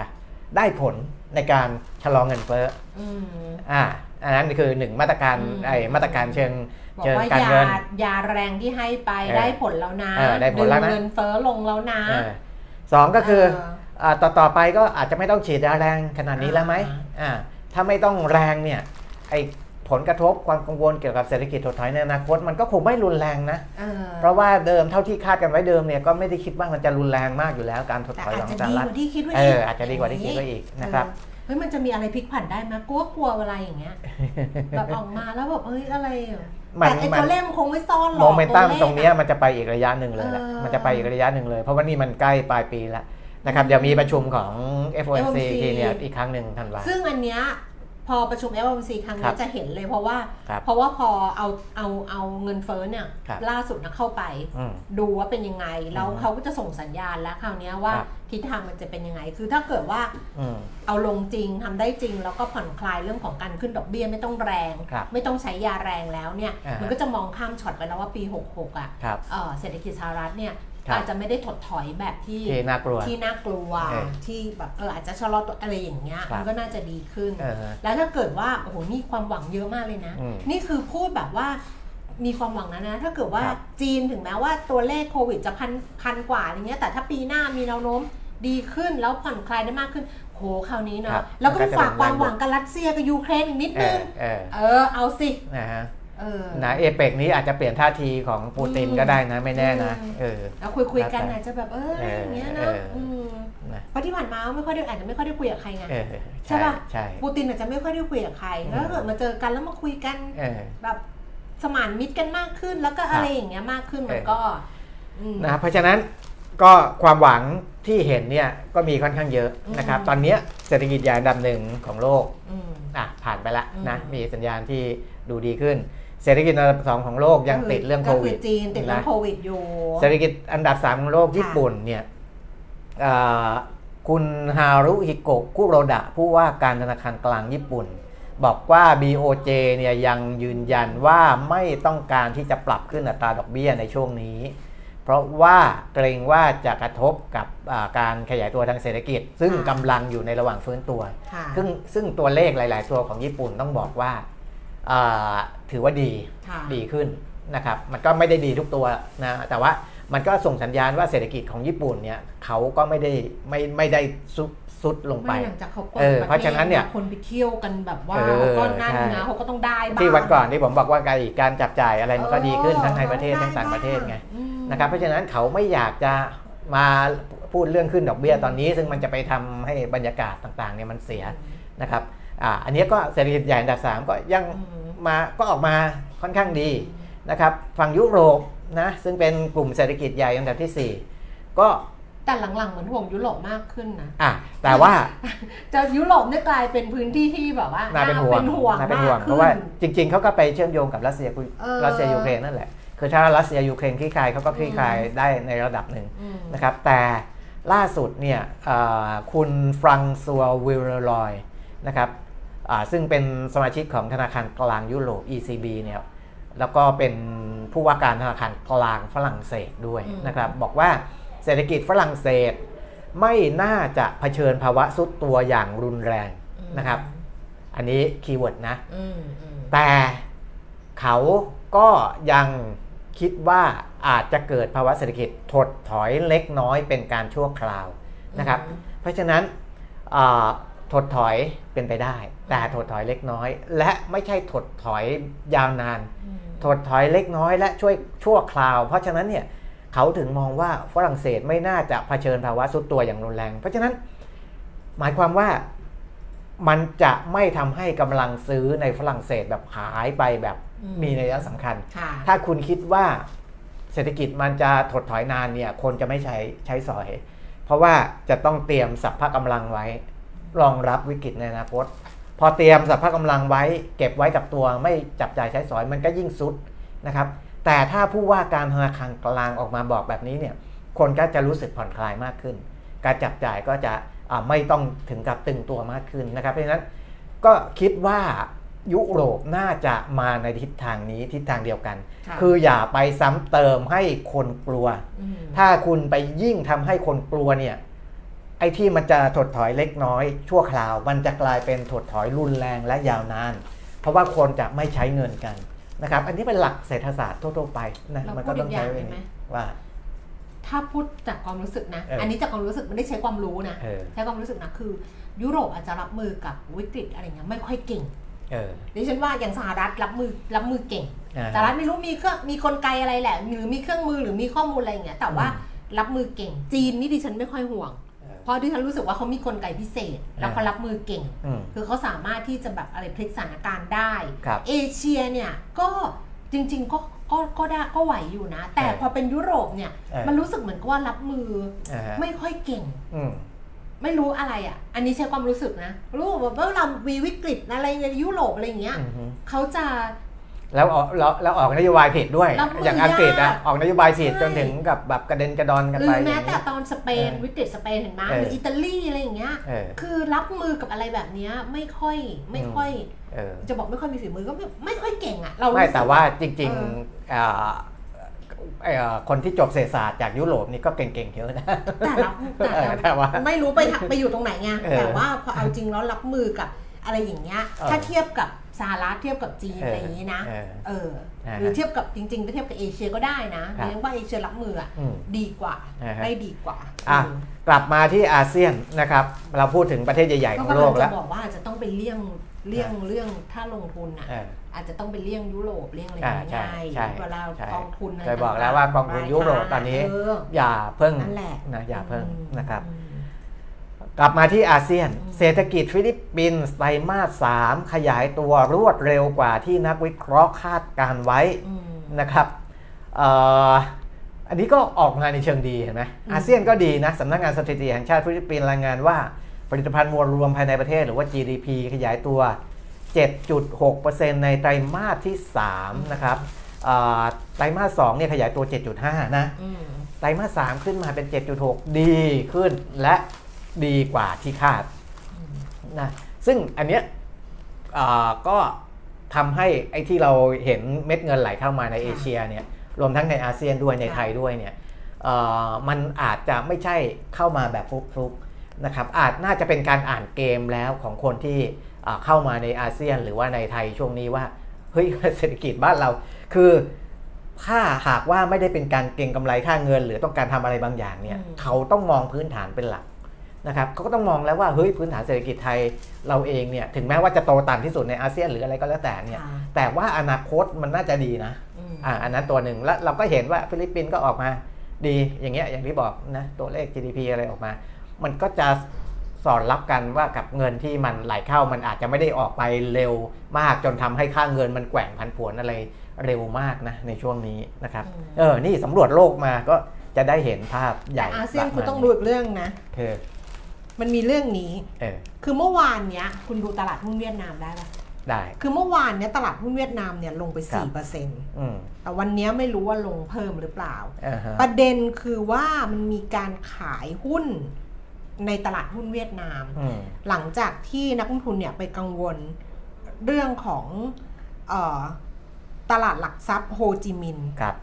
ได้ผลในการชะลอเงินเฟ้ออืมอ่าอันนั้นคือหนึ่งมาตรการอืมไอ้มาตรการเชิงบอกเชิงว่าการยาเงินยาแรงที่ให้ไปเออได้ผลแล้วนะเออได้ผลแล้วนะดึงเงินเฟ้อลงแล้วนะเออสองก็คือเอออ่า ต่อต่อไปก็อาจจะไม่ต้องฉีดยาแรงขนาดนี้แล้วไหมอ่าอ่าถ้าไม่ต้องแรงเนี่ยไอผลกระทบความกังวลเกี่ยวกับเศรษฐกิจถดถอยในอนาคตมันก็คงไม่รุนแรงนะเออเพราะว่าเดิมเท่าที่คาดกันไว้เดิมเนี่ยก็ไม่ได้คิดว่ามันจะรุนแรงมากอยู่แล้วการถดแต่ถอยอาขจองจะสหดีรักฐว่าที่คิดไว้เอออาจจะดีกว่าที่คิดไว้อีกนะครับเออเฮ้ยมันจะมีอะไรพลิกผันได้ไหมกลัวกลัวอะไรอย่างเงี้ยแบบออกมาแล้วแบบเอ้ยอะไรอะมันแต่ไอมัตันวเลขมันคงไม่ซ่อนหรอกโมเมนตัมวลขตรงเนี้ยอะมันจะไปอีกระยะหนึ่งเลยแหละเออมันจะไปอีกระยะหนึ่งเลย เพราะว่านี่มันใกล้ปลายปีแล้ว นะครับเดี๋ยวมีประชุมของ FOMC FOMC ทีเนี่ยอีกครั้งหนึ่งธันวา ซึ่งอันเนี้ยพอประชุม FOMC ครั้งครันี้บจะเห็นเลยเพราะว่าครับเพราะว่าพอเอาเอาเอาเงินเฟ้อเนี่ยครับล่าสุดนะเข้าไปอืมดูว่าเป็นยังไง แล้วอืมเขาก็จะส่งสัญญาณแล้วคราวเนี้ยว่าครับทิศทางมันจะเป็นยังไง คือถ้าเกิดว่าอืมเอาลงจริงทำได้จริง แล้วก็ผ่อนคลายเรื่องของการขึ้นดอกเบี้ยไม่ต้องแรงครับไม่ต้องใช้ยาแรงแล้วเนี่ยอ่าฮะมันก็จะมองข้ามช็อตไปแล้วว่าปี 66อะครับเอ่อเศรษฐกิจสหรัฐเนี่ยครับ อาจจะไม่ได้ถดถอยแบบที่ที่น่ากลัวที่น่ากลัวเออที่แบบเอออาจจะชะลอตัวอะไรอย่างเงี้ยครับมันก็น่าจะดีขึ้นเออแล้วถ้าเกิดว่าโอ้โหนี่ความหวังเยอะมากเลยนะอืมนี่คือพูดแบบว่ามีความหวังนะนะถ้าเกิดว่าครับจีนถึงแม้ว่าตัวเลขโควิดจะพันพันกว่าอย่างเงี้ยแต่ถ้าปีหน้ามีแนวโน้มดีขึ้นแล้วผ่อนคลายได้มากขึ้นโหคราวนี้ครัเนาะบแล้วก็มันก็จะฝากความเป็นแรงหวังกับรัสเซียกับยูเครนอีกนิดเอนึองเออเออเอาสิ นะฮะเออนะเอเปกนี้อาจจะเปลี่ยนท่าทีของปูตินอืมก็ได้นะไม่แน่นะอืมเออแล้วคุยคุยๆกันแล้วแต่อาจจะแบบเอออะไรอย่างเงี้ยเอนะอเอออืมนะเพราะที่ผ่านมาไม่ค่อยได้อาจจะไม่ค่อยได้คุยกับใครไงเออใช่ปะใช่ปูตินอาจจะไม่ค่อยได้คุยกับใครอืมแล้วถ้าเกิดมาเจอกันแล้วมาคุยกันเออแบบสมานมิตรกันมากขึ้น แล้วก็อะไรอย่างเงี้ยมากขึ้นมันเออก็อืมนะเพราะฉะนั้นก็ความหวังที่เห็นเนี่ยก็มีค่อนข้างเยอะนะครับอืมตอนเนี้ยเศรษฐกิจใหญ่อันดับหนึ่งของโลกอืมอะผ่านไปละนะอืมมีสัญญาณที่ดูดีขึ้น เศรษฐกิจอันดับสองของโลกยังติดเรื่องโควิดก็คือจีนติดเรื่องนะโควิดอยู่ เศรษฐกิจอันดับสามของโลกค่ะญี่ปุ่นเนี่ยอ่าคุณฮารุฮิโกะคุโรดะ ผู้ว่าการธนาคารกลางญี่ปุ่น บอกว่า BOJ เนี่ยยังยืนยันว่าไม่ต้องการที่จะปรับขึ้นอัตราดอกเบี้ยในช่วงนี้ เพราะว่าเกรงว่าจะกระทบกับอ่าการขยายตัวทางเศรษฐกิจ ซึ่งกำลังอยู่ในระหว่างฟื้นตัวค่ะซึ่งซึ่งตัวเลขหลาย ๆ ตัวของญี่ปุ่นต้องบอกว่าอ่า ถือว่าดีค่ะดีขึ้นนะครับมันก็ไม่ได้ดีทุกตัวนะแต่ว่ามันก็ส่งสัญญาณว่าเศรษฐกิจของญี่ปุ่นเนี่ยเขาก็ไม่ได้ไม่ไม่ได้ซุดซุดลงไปไม่หลังจากเขาเปิดเออเพราะฉะนั้นเนี่ยคนไปเที่ยวกันแบบว่าเออก็นั่นใช่นะเขาก็ต้องได้บ้างที่วันก่อนที่ผมบอกว่าการการจับจ่ายอะไรมันก็ดีขึ้นเออทั้งในประเทศได้ทั้งต่างประเทศไงอืมนะครับเพราะฉะนั้นเขาไม่อยากจะมาพูดเรื่องขึ้นดอกเบี้ยตอนนี้ ซึ่งมันจะไปทำให้บรรยากาศต่างๆเนี่ยมันเสียนะครับ อ่าอันนี้ก็เศรษฐกิจใหญ่อันดับสามก็ยังอืมมาก็ออกมาค่อนข้างดีนะครับฝั่งยุโรปนะซึ่งเป็นกลุ่มเศรษฐกิจใหญ่อันดับที่ 4 ก็แต่หลังๆเหมือนห่วงยุโรปมากขึ้นนะอะแต่ว่าจะยุโรปเนี่ยกลายเป็นพื้นที่ที่แบบว่าน่าเป็นห่วงเป็นห่วงน่าเป็นห่วงมากเพราะว่าขึ้นจริง ๆเขาก็ไปเชื่อมโยงกับรัสเซียคุยเออรัสเซียยูเครนนั่นแหละคือถ้ารัสเซียยูเครนคลี่คลายเขาก็คลี่คลายได้ในระดับหนึ่งอืมนะครับแต่ล่าสุดเนี่ยอ่าคุณฟรังซัววิลเลอรอยนะครับอ่า ซึ่งเป็นสมาชิกของธนาคารกลางยุโรป ECB เนี่ยแล้วก็เป็นผู้ว่าการธนาคารกลางฝรั่งเศสด้วยอืมนะครับ บอกว่าเศรษฐกิจฝรั่งเศสไม่น่าจะเผชิญภาวะทรุดตัวอย่างรุนแรงนะครับ อันนี้ keyword นะอืมอืมแต่เขาก็ยังคิดว่าอาจจะเกิดภาวะเศรษฐกิจถดถอยเล็กน้อยเป็นการชั่วคราวนะครับ เพราะฉะนั้นอ่า ถดถอยเป็นไปได้ แต่ถดถอยเล็กน้อย และไม่ใช่ถดถอยยาวนานอืมถดถอยเล็กน้อย และช่วยชั่วคราว เพราะฉะนั้นเนี่ยเขาถึงมองว่าฝรั่งเศสไม่น่าจะเผชิญภาวะสุดตัวอย่างรุนแรง เพราะฉะนั้นหมายความว่ามันจะไม่ทำให้กำลังซื้อในฝรั่งเศสแบบหายไปแบบมีนัยสำคัญค่ะถ้าคุณคิดว่าเศรษฐกิจมันจะถดถอยนานเนี่ยคนจะไม่ใช้ใช้สอย เพราะว่าจะต้องเตรียมสัพพะกำลังไว้ รองรับวิกฤตในอนาคต พอเตรียมสัพพะกำลังไว้ เก็บไว้กับตัวไม่จับจ่ายใช้สอยมันก็ยิ่งสุดนะครับแต่ถ้าผู้ว่าการธนาคารกลางออกมาบอกแบบนี้เนี่ยคนก็จะรู้สึกผ่อนคลายมากขึ้น การจับจ่ายก็จะอ่าไม่ต้องถึงกับตึงตัวมากขึ้นนะครับเพราะฉะนั้นก็คิดว่ายุโรปน่าจะมาในทิศทางนี้ทิศทางเดียวกันค่ะคืออย่าไปซ้ำเติมให้คนกลัวอืมถ้าคุณไปยิ่งทำให้คนกลัวเนี่ย ไอ้ที่มันจะถดถอยเล็กน้อย ชั่วคราว มันจะกลายเป็นถดถอยรุนแรงและยาวนาน เพราะว่าคนจะไม่ใช้เงินกันนะครับ อันนี้เป็นหลักเศรษฐศาสตร์ทั่วๆไปนะเรามันพูก็ดต้อีองกอใช้ย่างไว้ได้อย่างไหมนี้ว่า ถ้าพูดจากความรู้สึกนะเอออัอันนี้จากความรู้สึกไม่ได้ใช้ความรู้นะเออใช้ความรู้สึกนะคือ ยุโรปอาจจะรับมือกับวิกฤตอะไรเงี้ยไม่ค่อยเก่งเออดิฉันว่าอย่างสหรัฐรับมือรับมือเก่งอ่าสหรัฐไม่รู้มีเครื่องมีกลไกอะไรแหละ หรือมีเครื่องมือหรือมีข้อมูลอะไรอย่างเงี้ยแต่ว่าอืมรับมือเก่งจีนนี่ดิฉันไม่ค่อยห่วง เออเพราะดิฉันรู้สึกว่าเขามีกลไกพิเศษ แล้วเขารับมือเก่งอืมคือเขาสามารถที่จะแบบอะไรพลิกสถานการณ์ได้ครับเอเชียเนี่ยก็จริง ๆ ก็ก็ก็ได้ก็ไหวอยู่นะ แต่เออพอเป็นยุโรปเนี่ยเออมันรู้สึกเหมือนกับว่ารับมืออ่าฮะไม่ค่อยเก่งอืมไม่รู้อะไรอะ อันนี้ใช้ความรู้สึกนะ รู้แบบว่าเรามีวิกฤตอะไรในยุโรปอะไรอย่างเงี้ยอือฮึเขาจะ แล้วออกแล้วแล้วออกนโยบายผิดด้วย รับมืออย่างอังกฤษยาอะกออกนโยบายผิดใช่ จนถึงกับแบบกระเด็นกระดอนกันหรืไปออแม้ย่างแต่เงี้ยตอนสเปนเออวิกฤตสเปนเห็นไหมเออ หรืออิตาลีอะไรอย่างเงี้ย เออ คือรับมือกับอะไรแบบเนี้ยไม่ค่อยไม่ค่อย เออ จะบอกไม่ค่อยมีฝีมือก็ไม่ไม่ค่อยเก่งอะ เรารู้ไม่สึก แต่ว่าจริงเออๆอ่าเอ่อคนที่จบเศรษฐศาสตร์จากยุโรปนี่ก็เก่งๆเยอะนะแต่รับแต่เออแต่ว่า ไม่รู้ไปทำไปอยู่ตรงไหนไงเออแต่ว่าพอเอาจริงแล้วรับมือกับอะไรอย่างเงี้ย เออ ถ้าเทียบกับ สหรัฐเทียบกับจีนเออออะไรอย่างงี้นะ เออเอออ่าฮะหรือเทียบกับจริงๆไปเทียบกับเอเชียก็ได้นะครับเรียกว่าเอเชียรับมืออะอืมดีกว่าอ่าฮะได้ดีกว่าอะอืมกลับมาที่อาเซียนนะครับ เราพูดถึงประเทศใหญ่ๆก็ของกำโลลังกแล้จะวบอกว่าอาจจะต้องไปเลี่ยงเลี่ยงเรื่องถ้าลงทุนอะเอออาจจะต้องไปเลี่ยงยุโรปเลี่ยงอะไรอ่าง่ายใช่ๆใช่เวลาใช่กองทุนอะไรเคยบอกต่งๆแล้วว่ากองทุนยุโรปตอนนี้เอออย่าเพิ่งนั่นแหละนะอย่าเพิ่งอืมนะครับอืม กลับมาที่อาเซียนอืมเศรษฐกิจฟิลิปปินส์ไตรมาส3ขยายตัวรวดเร็วกว่าที่นักวิเคราะห์คาดการณ์ไว้อืมนะครับเอ่ออันนี้ก็ออกมาในเชิงดีเห็นไหมอืมอาเซียนก็ดีนะสำนักงานสถิติแห่งชาติฟิลิปปินส์รายงานว่า ผลิตภัณฑ์มวลรวมภายในประเทศหรือว่า GDP ขยายตัว 7.6%ในไตรมาสที่ 3 นะครับเอ่อไตรมาส2เนี่ยขยายตัว 7.5 นะอืมไตรมาส3ขึ้นมาเป็น 7.6 ดีขึ้นและ ดีกว่าที่คาดนะซึ่งอันเนี้ยเอ่อก็ทำให้ไอ้ที่เราเห็นเม็ดเงินไหลเข้ามาในเอเชียเนี่ยรวมทั้งในอาเซียนด้วยในค่ะไทยด้วยเนี่ยเอ่อมันอาจจะไม่ใช่เข้ามาแบบฟลุกๆนะครับอาจน่าจะเป็นการอ่านเกมแล้วของคนที่เอ่อเข้ามาในอาเซียนหรือว่าในไทยช่วงนี้ว่าเฮ้ยเศรษฐกิจบ้านเรา คือถ้าหากว่าไม่ได้เป็นการเก็งกำไรค่าเงิน หรือต้องการทำอะไรบางอย่างเนี่ยอืมเขาต้องมองพื้นฐานเป็นหลัก นะครับเขาก็ต้องมองแล้วว่าเฮ้ยพื้นฐานเศรษฐกิจไทยเราเองเนี่ยถึงแม้ว่าจะโตต่ำที่สุดในอาเซียนหรืออะไรก็แล้วแต่เนี่ยค่ะแต่ว่าอนาคตมันน่าจะดีนะอืมอ่าอันนั้นตัวหนึ่งแล้วเราก็เห็นว่าฟิลิปปินส์ก็ออกมาดีอย่างเงี้ยอย่างที่บอกนะตัวเลข GDP อะไรออกมา มันก็จะสอดรับกันว่ากับเงินที่มันไหลเข้ามันอาจจะไม่ได้ออกไปเร็วมากจนทำให้ค่าเงินมันแกว่งผันผวนอะไรเร็วมากนะในช่วงนี้นะครับอืมเออนี่สำรวจโลกมาก็จะได้เห็นภาพใหญ่แต่อาเซียนแบบคุณต้องดูอีกเรื่องนะคือ มันมีเรื่องนี้ เออ คือเมื่อวานเนี้ย คุณดูตลาดหุ้นเวียดนามได้ปะได้ คือเมื่อวานเนี้ยตลาดหุ้นเวียดนามเนี่ยลงไปครับ4%อืมแต่วันเนี้ยไม่รู้ว่าลงเพิ่มหรือเปล่า อ่าฮะประเด็นคือว่ามันมีการขายหุ้นในตลาดหุ้นเวียดนาม อืม หลังจากที่นักลงทุนเนี่ยไปกังวลเรื่องของเออตลาดหลักทรัพย์โฮจิมินห์ ครับ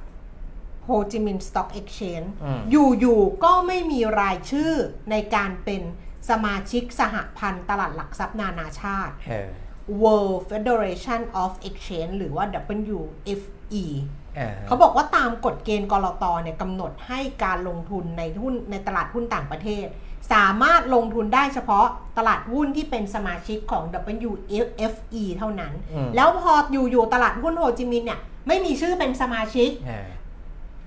โฮจิมินห์ Stock Exchange อืมอยู่ๆก็ไม่มีรายชื่อในการเป็นสมาชิกสหพันธ์ตลาดหลักทรัพย์นานาชาติเออ World Federation of Exchange หรือว่า WFE เออเขาบอกว่าตามกฎเกณฑ์กรตเนี่ยกำหนดให้การลงทุนในหุ้นในตลาดหุ้นต่างประเทศ สามารถลงทุนได้เฉพาะตลาดหุ้นที่เป็นสมาชิกของ WFE เท่านั้นอืมแล้วพออยู่ๆตลาดหุ้นโฮจิมินห์เนี่ยไม่มีชื่อเป็นสมาชิกเออ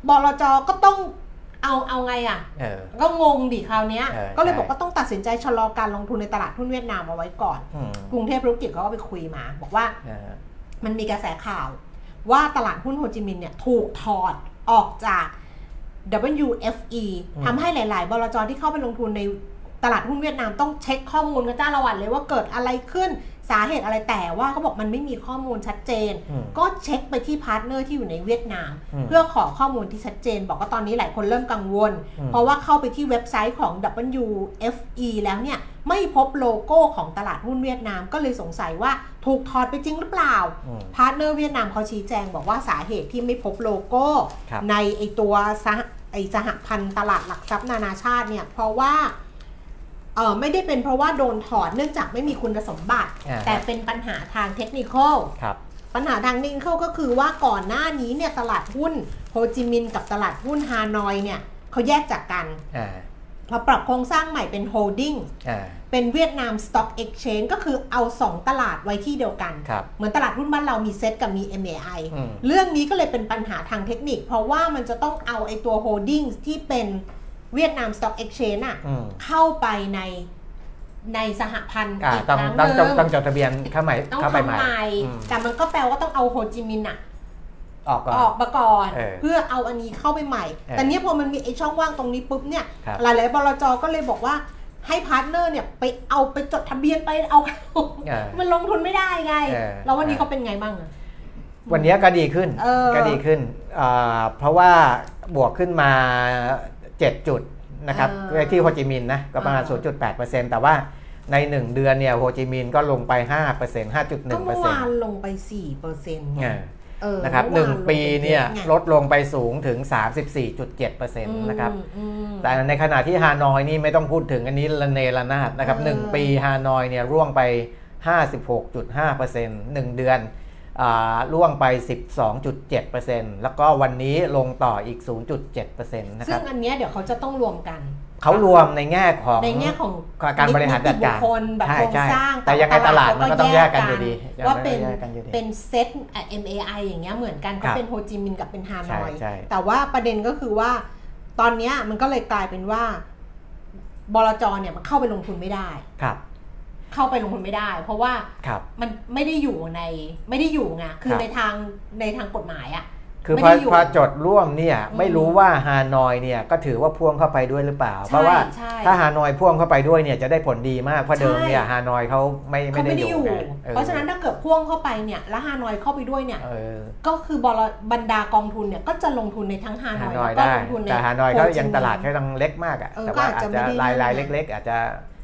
บลจก็ต้องเอาเอาไงอะ เออ ก็งงดิคราวเนี้ย เออก็เลยใช่บอกว่าต้องตัดสินใจชะลอการลงทุนในตลาดหุ้นเวียดนามเอาไว้ก่อน อืมกรุงเทพธุรกิจเขาก็ไปคุยมา บอกว่าเออมันมีกระแสข่าว ว่าตลาดหุ้นโฮจิมินห์เนี่ยถูกถอดออกจาก WFE อืมทำให้หลาย ๆ บลจที่เข้าไปลงทุนในตลาดหุ้นเวียดนามต้องเช็คข้อมูลกันจ้าละหวั่นเลยว่าเกิดอะไรขึ้น สาเหตุอะไรแต่ว่าเขาบอกมันไม่มีข้อมูลชัดเจนอืมก็เช็คไปที่ partner ที่อยู่ในเวียดนามอืมเพื่อขอข้อมูลที่ชัดเจน บอกว่าตอนนี้หลายคนเริ่มกังวลอืมเพราะว่าเข้าไปที่เว็บไซต์ของ WFE แล้วเนี่ยไม่พบโลโก้ของตลาดหุ้นเวียดนามก็เลยสงสัยว่าถูกถอดไปจริงหรือเปล่าอืม partner เวียดนามเขาชี้แจงบอกว่าสาเหตุที่ไม่พบโลโก้ครับในไอตัวสหไอสหพันธ์ตลาดหลักทรัพย์นานาชาติเนี่ยเพราะว่า เออไม่ได้เป็นเพราะว่าโดนถอดเนื่องจากไม่มีคุณสมบัติ อ่า แต่เป็นปัญหาทาง technical ครับ ปัญหาทางเทคนิคก็คือว่าก่อนหน้านี้เนี่ยตลาดหุ้นโฮจิมินห์กับตลาดหุ้นฮานอยเนี่ยเขาแยกจากกันอ่า พอปรับโครงสร้างใหม่เป็น holding อ่า เป็นเวียดนาม Stock Exchange ก็คือเอา 2 ตลาดไว้ที่เดียวกัน ครับ เหมือนตลาดหุ้นบ้านเรามีเซ็ตกับมี MAI อืม เรื่องนี้ก็เลยเป็นปัญหาทางเทคนิค เพราะว่ามันจะต้องเอาไอตัว holding ที่เป็น เวียดนาม Stock Exchange อะอืมเข้าไปในในสหพันธ์อ่าอีกต้องครั้งหต้องนึ่ต้องงต้องจดทะเบียนเข้าใหม่ต้องเข้าไปทำใหม่ใหม่อืมแต่มันก็แปลว่าต้องเอาโฮจิมินห์อะออกก่อนออกมาก่อนเออเพื่อเอาอันนี้เข้าไปใหม่เออแต่เนี้ยพอมันมีไอ้ช่องว่างตรงนี้ปุ๊บเนี่ยครับหลายๆบลจก็เลยบอกว่าให้ partner เนี่ยไปเอาไปจดทะเบียนไปเอาเออมันลงทุนไม่ได้ไงเออแล้ววันนี้เขาเป็นไงบ้างอะวันนี้ก็ดีขึ้นเออก็ดีขึ้นอ่าเพราะว่าบวกขึ้นมา 7 จุดนะครับเออที่โฮจิมินห์นะก็ประมาณเออ0.8%แต่ว่าใน 1 เดือนเนี่ยโฮจิมินห์ก็ลงไป5%ก็เมื่อวาน5.1%ลงไปสี่เปอร์เซ็นต์เออเออนะครับหมื่นึ่องวาปีเนี่ยไงลดลงไปสูงถึง 34.7%นะครับอืมอืมแต่ในขณะที่ฮานอยนี่ไม่ต้องพูดถึงอันนี้ระเนระนาดนะครับเออหนึ่งปีฮานอยเนี่ยร่วงไป 56.5%หนึ่งเดือนอ่า ร่วงไป 12.7%แล้วก็วันนี้ลงต่ออีก 0.7%นะคซึ่รังบอันเนี้ยเดี๋ยวเขาจะต้องรวมกัน เขารวมในแง่ของในแง่ของการบริหารจัดการนิติบุคคลแบบใช่โครงใช่สร้างแต่ยังไงตลาดมันก็ต้องแยกกันอยู่ดีว่าเป็นยังไงก็แยกกันอยู่ดีเป็นเซต MAI อย่างเงี้ยเหมือนกันคก็รับเป็นโฮจิมินห์กับเป็นฮานอยใช่ใช่แต่ว่าประเด็นก็คือว่า ตอนเนี้ยมันก็เลยกลายเป็นว่าบลจเนี่ยมันเข้าไปลงทุนไม่ได้ครับ เข้าไปลงทุนไม่ได้ เพราะว่าครับมันไม่ได้อยู่ในไม่ได้อยู่ไงคือครับในทางในทางกฎหมายอะคือไม่พอได้อยู่พอจดร่วมเนี่ยอืมไม่รู้ว่าฮานอยเนี่ยก็ถือว่าพ่วงเข้าไปด้วยหรือเปล่าใช่เพราะว่าใช่ถ้าฮานอยพ่วงเข้าไปด้วยเนี่ยจะได้ผลดีมากเพราะเดิมเนี่ยใช่ฮานอยเขาไม่ไม่เขาได้ไม่อได้ยู่อยู่ไงออเพราะฉะนั้นถ้าเกิดพ่วงเข้าไปเนี่ยแล้วฮานอยเข้าไปด้วยเนี่ยเออก็คือบลบรรดากองทุนเนี่ยก็จะลงทุนในทั้งฮานฮาอยนอยแล้วก็ได้ลงทุนในแต่ฮานอยเขาโฮจิยังมินห์ตลาดเขายังเล็กมากอะเออแต่ว่าก็อาจอาจจะจะไม่ได้รายรายนั่นเล็ก ๆ อาจจะเอ่อ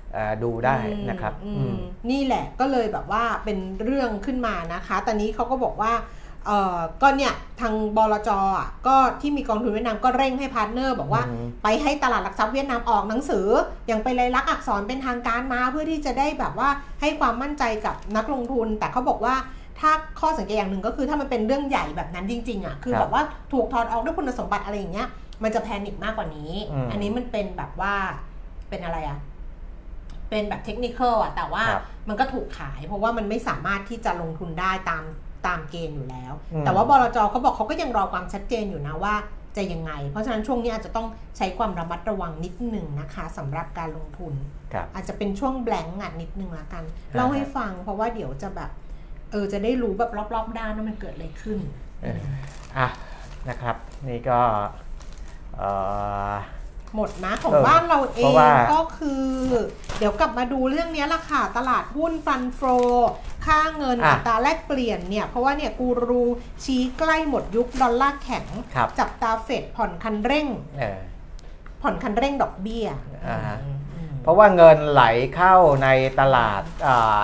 ดูได้นะครับอืมอืมนี่แหละก็เลยแบบว่าเป็นเรื่องขึ้นมานะคะ ตอนนี้เขาก็บอกว่าเออก็เนี่ยทางบลจอะก็ที่มีกองทุนเวียดนามก็เร่งให้พาร์ทเนอร์บอกว่าอืมไปให้ตลาดหลักทรัพย์เวียดนามออกหนังสือ อย่างไปนลายลักษณ์อักษรเป็นทางการมาเพื่อที่จะได้แบบว่าให้ความมั่นใจกับนักลงทุน แต่เขาบอกว่าถ้าข้อสังเกตอย่างหนึ่งก็คือถ้ามันเป็นเรื่องใหญ่แบบนั้นจริงๆอะคือครับแบบว่าถูกถอดออกด้วยคุณสมบัติอะไรอย่างเงี้ยมันจะแพนิคมากกว่านี้อืมอันนี้มันเป็นแบบว่าเป็นอะไรอะ เป็นแบบเทคนิคอะแต่ว่าครับมันก็ถูกขาย เพราะว่ามันไม่สามารถที่จะลงทุนได้ตามตามเกณฑ์อยู่แล้วอืมแต่ว่าบลจเขาบอกเขาก็ยังรอความชัดเจนอยู่นะว่าจะยังไง เพราะฉะนั้นช่วงนี้อาจจะต้องใช้ความระมัดระวังนิดหนึ่งนะคะสำหรับการลงทุนครับอาจจะเป็นช่วงแบงก์อะนิดนึงละกันอ่าเล่าให้ฟังเพราะว่าเดี๋ยวจะแบบเออจะได้รู้แบบรอบๆด้านว่ามันเกิดอะไรขึ้นเอออะนะครับ นี่ก็เอ่อ หมดนะของเออบ้านเราเอเพราะงว่า ก็คือ เดี๋ยวกลับมาดูเรื่องนี้ละค่ะ ตลาดหุ้นฟันโฟค่าเงินอะอัตราแลกเปลี่ยนเนี่ย เพราะว่าเนี่ยกูรูชี้ใกล้หมดยุคดอลลาร์แข็ง ครับ จับตาเฟดผ่อนคันเร่ง เออ ผ่อนคันเร่งดอกเบี้ยอ่าฮะ อืมอืมเพราะว่าเงินไหลเข้าในตลาดอ่า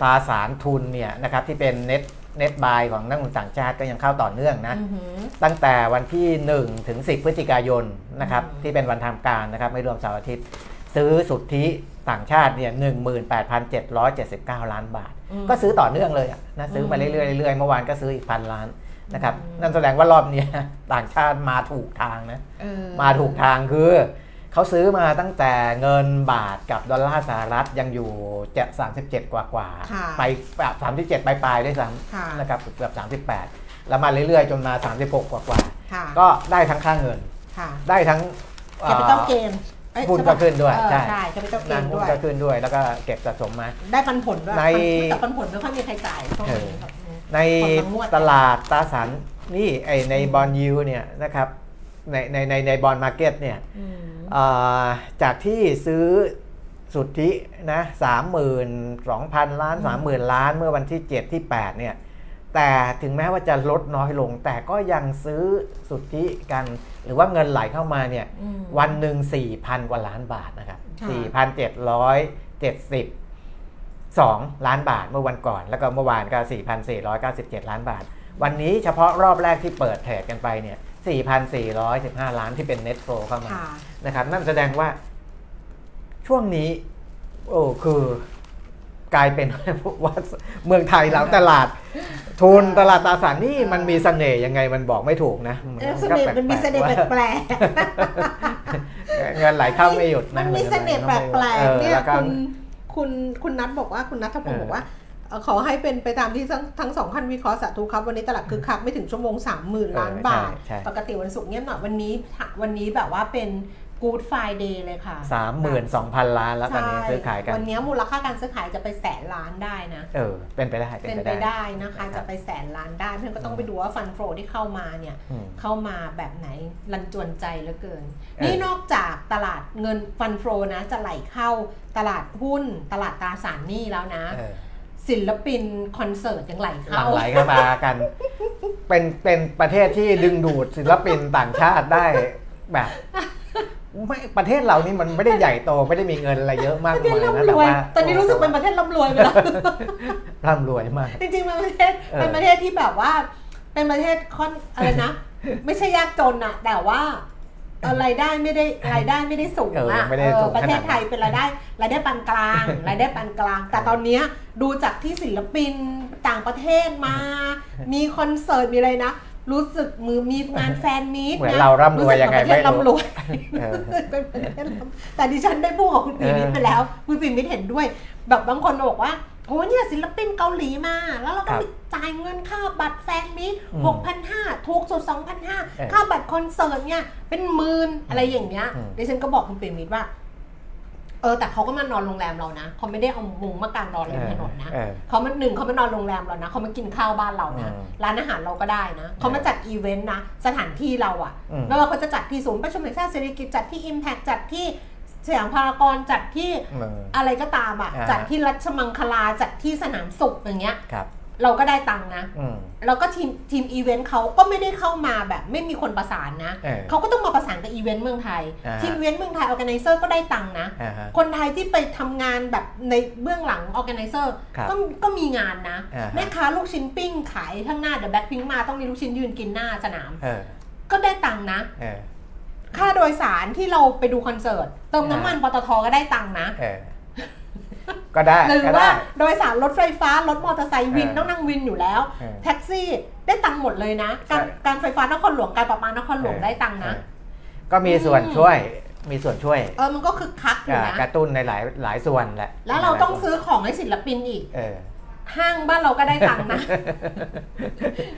ตราสารทุนเนี่ยนะครับที่เป็นเน็ต เน็ตบายของนักลงทุนต่างชาติก็ยังเข้าต่อเนื่องนะอือหือตั้งแต่วันที่ 1 ถึง 10 พฤศจิกายนนะครับอืมที่เป็นวันทำการนะครับไม่รวมเสาร์อาทิตย์ ซื้อสุทธิต่างชาติเนี่ย18,779 ล้านบาทมก็ซื้อต่อเนื่องเลยอะนะซื้อมาอืมเรื่อยๆเรื่อยๆเมื่อวานก็ซื้ออีกพันล้านนะครับอืมนั่นแสดงว่ารอบเนี้ยต่างชาติมาถูกทางนะเออมาถูกทางคือ เขาซื้อมาตั้งแต่เงินบาทกับดอลลาร์สหรัฐยังอยู่จะ37 กว่ากว่าๆค่ะไปแบบ37 ปลายๆด้วยซ้ค่ะำนะครับเกือบ38 แล้วมาเรื่อยๆ จนมา 36 กว่ากว่าค่ะๆก็ได้ทั้งค่าเงินค่ะได้ทั้ง capital gainหุ้นก็ขึ้นด้วยใช่ใช่ใช่ capital gain หุ้นวยก็ขึ้นด้วย แล้วก็เก็บสะสมมา ได้ปันผลด้วยในแต่ปันผลไม่ค่อยมีใครจ่ายช่วงนี้ครับในผลบางงวดตลาดตราสารหนี้ไอ้ใน bond yield เนี่ยนะครับในในในใน bond market เนี่ยอืมอ่า จากที่ซื้อสุทธินะสามหมื่นสองพันล้านสามหมื่นล้านเมื่อวันที่7ที่8เนี่ยแต่ถึงแม้ว่าจะลดน้อยลง แต่ก็ยังซื้อสุทธิกัน หรือว่าเงินไหลเข้ามาเนี่ยอืมวันหนึ่ง4,000 กว่าล้านบาทนะครับค่ะ4,772 ล้านบาทเมื่อวันก่อน แล้วก็เมื่อวานก็ 4,497 ล้านบาท วันนี้เฉพาะรอบแรกที่เปิดเทรดกันไปเนี่ย 4,415 ล้านที่เป็น net flow เข้ามาค่ะนะครับนั่นแสดงว่าช่วงนี้ โอ้คือกลายเป็นว่าเมืองไทยเราตลาด ทุนตลาดตราสารหนี่มันมีเสน่ห์ยังไงมันบอกไม่ถูกนะเออเสน่ห์มันมีเสน่ห์แปลกๆเงินไหลๆเข้าไม่หยุดมันะนมีเสน่ห์แปลกออๆเนี่ยแล้วก็คุณคุณคุณนัทบอกว่าคุณนัทพงศ์เออบอกว่าเอ่อ ขอให้เป็นไปตามที่ทั้งทั้งสองท่านวิเคราะห์สาธุครับ วันนี้ตลาดคึกคักไม่ถึงชั่วโมงสามหมื่นล้านบาทใช่ใช่ปกติวันศุกร์เงียบหน่อยวันนี้วันนี้แบบว่าเป็น Good Friday เลยค่ะสามหมื่นสองพันล้านแล้วตอนนี้ใช่ซื้อขายกัน วันนี้มูลค่าการซื้อขายจะไปแสนล้านได้นะ เออ เป็นไปได้ เป็นไปได้นะคะ จะไปแสนล้านได้ เพื่อนก็ต้องไปดูว่าฟันโฟที่เข้ามาเนี่ยอืมเข้ามาแบบไหนรันจวนใจเหลือเกินเออนี่นอกจากตลาดเงินฟันโฟนะจะไหลเข้าตลาดหุ้น ตลาดตราสารหนี้แล้วนะเออ ศิลปินคอนเสิร์ตยังไหลหลั่เข้างไหลเข้ามากัน เป็นเป็นประเทศที่ดึงดูดศิลปินต่างชาติได้แบบไม่ประเทศเรานี่มันไม่ได้ใหญ่โตไม่ได้มีเงินอะไรเยอะมากประเทศมายนะร่ำรแต่วยว่าตอนนี้รู้สึกเป็นประเทศร่ำรวยไปแล้ว ร่ำรวยมาก จริงๆเป็นประเทศเออ เป็นประเทศที่แบบว่า เป็นประเทศค่อนอะไรนะ ไม่ใช่ยากจนอะแต่ว่าเอ่อ รายได้ไม่ได้รายได้ไม่ได้สูงเอออะไม่ได้สูงเออประเทศขนาดนั้นไทยเป็นรายได้รายได้ปานกลางรายได้ปานกลาง แต่ตอนเนี้ยดูจากที่ศิลปินต่างประเทศมา มีคอนเสิร์ตมีอะไรนะรู้สึกมือมีงานแฟนมีตเหมือนนะเราร่ำรวยยังไงรู้สึกเหมือนประเทศไม่รู้ร่ำรวยเออเป็นประเทศร่ำแต่ดิฉันได้พูดกับคุณปีมิตรเออไปแล้ว คุณปีมิตรเห็นด้วย แบบบางคนบอกว่า โอ้เนี่ยศิลปินเกาหลีมา แล้วเราต้องไปจ่ายเงินค่าบัตรแฟนมิตอืมหกพันห้าถูกสุดสองพันห้าเออค่าบัตรคอนเสิร์ตเนี่ยเป็นหมื่นอะไรอย่างเงี้ยอืมดิฉันก็บอกคุณปีมิตรว่า เออแต่เขาก็มานอนโรงแรมเรานะเขาไม่ได้เอามุงมากางนอนริมถนนนะเออเขามาหนึ่งเขามานอนโรงแรมเรานะเขามากินข้าวบ้านเรานะอืมร้านอาหารเราก็ได้นะเขามาจัดอีเวนต์นะสถานที่เราอะอืมไม่ว่าเขาจะจัดที่ศูนย์ประชุมแห่งชาติเศรษฐกิจจัดที่ Impact จัดที่ สยามพารากอนจัดที่เอออะไรก็ตามอะอ่าจัดที่รัชมังคลาจัดที่สนามศุภอย่างเงี้ยครับเราก็ได้ตังค์นะอืมแล้วก็ทีมทีมอีเวนต์เขาก็ไม่ได้เข้ามาแบบไม่มีคนประสานนะเออเขาก็ต้องมาประสานกับอีเวนต์เมืองไทยอ่าฮะทีมอีเวนต์เมืองไทย organizer ก็ได้ตังค์นะอ่าฮะคนไทยที่ไปทำงานแบบในเบื้องหลัง organizer ครับก็ก็มีงานนะอ่าฮะแม่ค้าลูกชิ้นปิ้งขายข้างหน้าเนอะแบ็คพิงมาต้องมีลูกชิ้นยืนกินหน้าสนามเออก็ได้ตังค์นะเออ ค่าโดยสารที่เราไปดูคอนเสิร์ต เติมน้ำมันปตทก็ได้ตังค์นะเออก็ได้หรือก็ว่าได้โดยสารรถไฟฟ้ารถมอเตอร์ไซค์วินเออต้องนั่งวินอยู่แล้วเออแท็กซี่ได้ตังค์หมดเลยนะ การใช่การไฟฟ้านครหลวงการประปานครหลวงเออได้ตังค์นะเออก็มีส่วนอืมช่วยมีส่วนช่วย เออมันก็คึกคักอยู่อ่านะกระตุ้นในหลายหลายส่วนแหละ แล้วเราต้องซื้อของให้ศิลปินอีกเออห้างบ้านเราก็ได้ตังค์นะ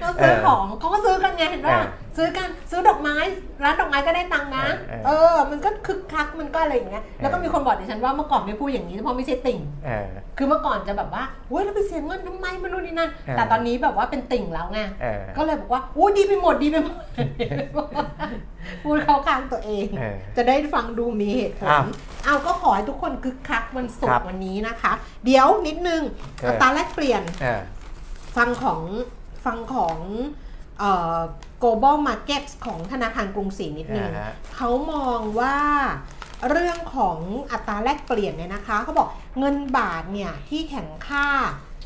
เราซื้อของเขาก็ซื้อกันไงเห็นป่ะเออ ซื้อกันซื้อดอกไม้ ร้านดอกไม้ก็ได้ตังค์นะเออเออ มันก็คึกคักมันก็อะไรอย่างเงี้ยแล้วก็มีคนบอกดิฉันว่าเมื่อก่อนไม่พูดอย่างนี้เพราะไม่ใช่ติ่งเออคือเมื่อก่อนจะแบบว่าโอ้ยเราไปเสียเงินทำไมไม่รู้นี่นั่นเออแต่ตอนนี้แบบว่าเป็นติ่งแล้วไงเออก็เลยบอกว่าโอ้ยดีไปหมดดีไปหมดพูดเข้าข้างตัวเองเออจะได้ฟังดูมีเหตุผลอ้าวเอาก็ขอให้ทุกคนคึกคักวันศุกครัร์บวันนี้นะคะ เดี๋ยวนิดนึงเอออัอัตราแลกเปลี่ยนเออฟังของฟังของเอ่อ global market ของธนาคารกรุงศรีนิดนึงอ่าฮะเขามองว่าเรื่องของอัตราแลกเปลี่ยนเนี่ยนะคะเขาบอกเงินบาทเนี่ยที่แข็งค่า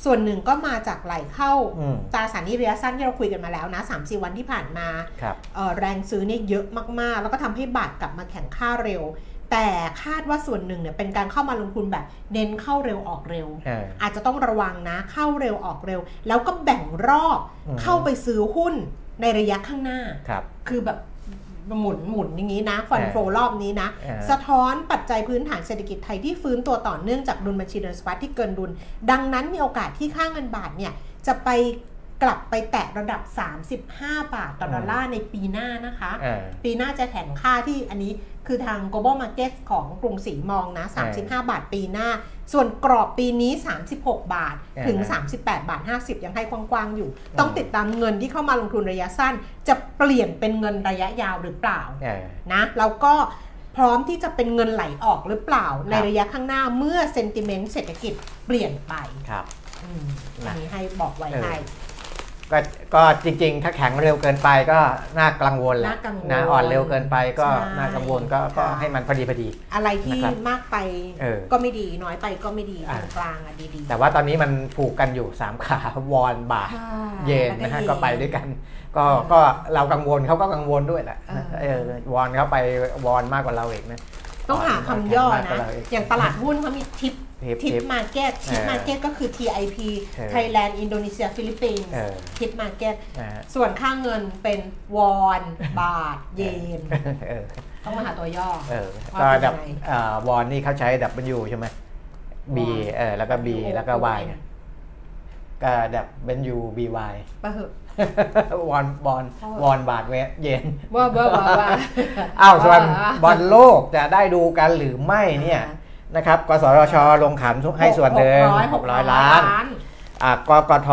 ส่วนหนึ่งก็มาจากไหลเข้าอืมตราสารหนี้ระยะสั้นที่เราคุยกันมาแล้วนะ3 4 วันที่ผ่านมาครับเอ่อแรงซื้อเนี่ยเยอะมากๆ แล้วก็ทำให้บาทกลับมาแข็งค่าเร็ว แต่คาดว่าส่วนหนึ่งเนี่ยเป็นการเข้ามาลงทุนแบบเน้นเข้าเร็วออกเร็วเอออาจจะต้องระวังนะเข้าเร็วออกเร็ว แล้วก็แบ่งรอบอืมเข้าไปซื้อหุ้น ในระยะข้างหน้าครับคือแบบหมุนหมุนอย่างนี้นะฟันเออโฟรอบนี้นะเออสะท้อนปัจจัยพื้นฐานเศรษฐกิจไทยที่ฟื้นตัวต่อเนื่องจากดุลบัญชีเดินสะพัดที่เกินดุล ดังนั้นมีโอกาสที่ค่าเงินบาทเนี่ยจะไปกลับไปแตะระดับ 35 บาทต่อดอลลาร์ในปีหน้านะคะเออปีหน้าจะแข่งค่าที่อันนี้ คือทาง global market ของกรุงศรีมองนะ 35 บาทปีหน้า ส่วนกรอบปีนี้ 36 บาทถึงอ่า38 บาท 50 ยังให้กว้างๆอยู่ ต้องติดตามเงินที่เข้ามาลงทุนระยะสั้น จะเปลี่ยนเป็นเงินระยะยาวหรือเปล่าเออนะแล้วก็พร้อมที่จะเป็นเงินไหลออกหรือเปล่าครับในระยะข้างหน้าเมื่อเซนติเมนต์เศรษฐกิจเปลี่ยนไปครับอืมอันนี้ให้บอกไว้เออให้ ก็ก็จริงๆ ถ้าแข็งเร็วเกินไปก็น่ากังวลแหละน่ากังวลนะอ่อนเร็วเกินไปก็ใช่น่ากังวลก็ก็ค่ะ ให้มันพอดีพอดี อะไรที่นะครับมากไปเออก็ไม่ดีน้อยไปก็ไม่ดีอ่า กลางๆอะดีๆ แต่ว่าตอนนี้มันผูกกันอยู่ 3 ขาวอนบาทค่ะเยนนะฮะแล้วก็ไปด้วยกัน ก็ก็เรากังวลเขาก็กังวลด้วยแหละเออ เออวอนเขาไปวอนมากกว่าเราอีกนะต้องหาคำย่อมากกนะว่าเราอีกอย่างตลาดหุ้นเขามี TIP TIP TIP TIP market TIP เออ marketก็คือ TIP เออ Thailand Indonesia Philippines เออ TIP marketนะฮะส่วนค่าเงินเป็นวอนบาท เยนเออต้องมาหาตัวย่อเออว่าก็เป็นดับยังไงเอ่อวอนนี่เขาใช้ W ใช่ไหม B เออแล้วก็ B แล้วก็ Y ไงก็ดับเป็น U B Y ปะเหอะวอนบอลวอนบาทเวทเย็นว่าว่าว่าว่าอ้าวส่วนว่าบอลโลกจะได้ดูกันหรือไม่เนี่ย นะครับกสทชลงขันให้ส่วนหนึ่งหหกกร้ร้ออยยล้าล้านนอะกกท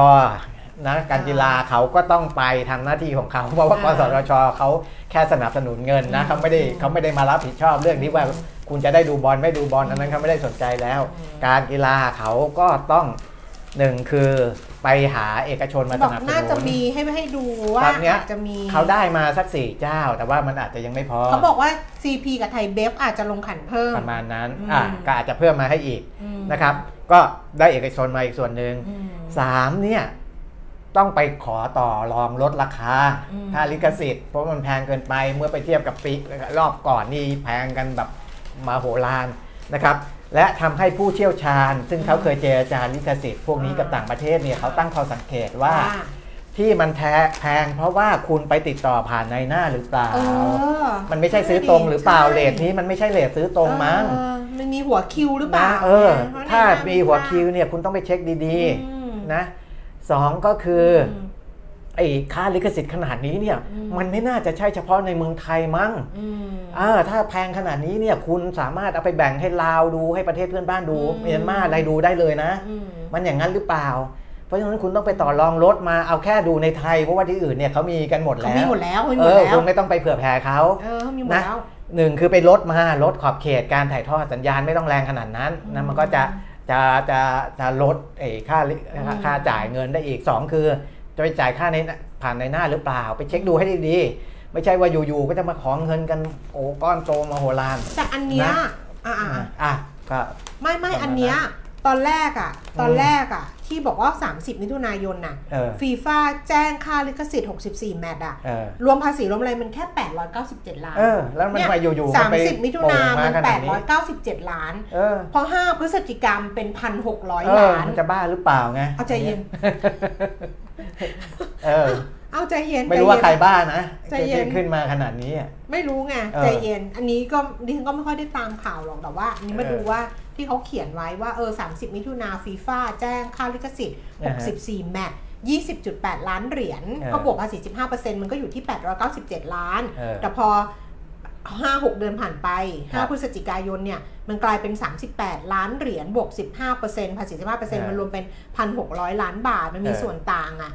นะการกีฬาเขาก็ต้องไปทำหน้าที่ของเขาเพราะว่ากสทชเขาแค่สนับสนุนเงินนะเขาไม่ได้เขาไม่ได้มารับผิดชอบเรื่องที่ว่าคุณจะได้ดูบอลไม่ดูบอลอันนั้นเขาไม่ได้สนใจแล้ว การกีฬาเขาก็ต้อง หนึ่งคือไปหาเอกชนมาบสอกนับสน่าจะนุนมีให้ให้ดูว่าตอนเนี้ยอาจจะมีเขาได้มาสักสี่เจ้า แต่ว่ามันอาจจะยังไม่พอ เขาบอกว่า CP กับไทยเบฟอาจจะลงขันเพิ่ม ประมาณนั้นอืม อะก็อาจจะเพิ่มมาให้อีกอืมนะครับ ก็ได้เอกชนมาอีกส่วนหนึ่ง อืม สามเนี่ย ต้องไปขอต่อรองลดราคาอืม ค่าลิขสิทธิ์ เพราะมันแพงเกินไปเมื่อไปเทียบกับปีรอบก่อนนี่แพงกันแบบมาโหฬารนะครับ และทำให้ผู้เชี่ยวชาญ ซึ่งเขาเคยเจรจาลิขสิทธิ์พวกนี้กับต่างประเทศเนี่ยเขาตั้งข้อสังเกตว่าว่าที่มันแท้แพงเพราะว่าคุณไปติดต่อผ่านในหน้าหรือเปล่าเออมันไม่ใช่ซื้อตรงหรือเปล่าใช่เลทนี้มันไม่ใช่เลทซื้อตรงมั้งเออมันมีหัวคิวหรือเปล่านะเออเพระในถ้าน้มีหัวคิวเนี่ยคุณต้องไปเช็คดีอืมๆนะสองก็คืออม ไอ้ค่าลิขสิทธิ์ขนาดนี้เนี่ยอืมมันไม่น่าจะใช่เฉพาะในเมืองไทยมั้งอืมอ่าถ้าแพงขนาดนี้เนี่ยคุณสามารถเอาไปแบ่งให้ลาวดูให้ประเทศเพื่อนบ้านดูอืมเมียนมาอะไรดูได้เลยนะอืมมันอย่างนั้นหรือเปล่า เพราะฉะนั้นคุณต้องไปต่อรองลดมาเอาแค่ดูในไทยเพราะว่าที่อื่นเนี่ยเขามีกันหมดเขาแล้วมีหมดแล้วเขามีหเอมดอแล้คุวณไม่ต้องไปเผื่อแผ่เขาเออเขามีหมดนะแล้วหนึ่งคือไปลดมาลดขอบเขตการถ่ายทอดสัญญาณไม่ต้องแรงขนาดนั้นอืนะมมันก็จะจะจะจะลดไอ้ค่าลิอืมค่าจ่ายเงินได้อีกสองคือ จะไปจ่ายค่าในผ่านในหน้าหรือเปล่า ไปเช็คดูให้ดีๆ ไม่ใช่ว่าอยู่ๆก็จะมาขอเงินกันโอ้ก้อนโตมาโหฬารแต่อันเนี้ยนะอ่าอะอะก็ไม่ไม่ประมาณอันเนี้ยตอนแรกอะ ตอนอืมแรกอะ ที่บอกว่า 30 มิถุนายนน่ะเออฟีฟ่าแจ้งค่าลิขสิทธิ์ 64 แมตช์อะเออรวมภาษีรวมอะไรมันแค่ 897 ล้านเออแล้วมันเนี่ยมาอยู่ๆสามันมไปสิบมิถุนาโป่งมันขนาดนี้897 ล้านเออพอ 5 พฤศจิกายนเป็นเอ1,600อล้านมันจะบ้าหรือเปล่าไง เอาใจเย็น เออ เอาใจเย็นไม่รู้ว่าใจใครเย็นบ้านะใจเย็นที่ขึ้นมาขนาดนี้อะไม่รู้ไงเออใจเย็น อันนี้ก็ดิฉันก็ไม่ค่อยได้ตามข่าวหรอกแต่ว่าอันนี้มาเออดูว่าที่เขาเขียนไว้ว่าเออ 30 มิถุนาฟีฟ่าแจ้งค่าลิขสิทธิ์อ่าฮะ64 แมตช์20.8 ล้านเหรียญเออก็บวกภาษี15%มันก็อยู่ที่ 897 ล้านเออแต่พอ 5-6เดือนผ่านไปครับ5พฤศจิกายนเนี่ยมันกลายเป็น 38 ล้านเหรียญบวก 15%ภาษี15%มันรวมเป็น 1,600 ล้านบาท มันมีส่วนต่างอะ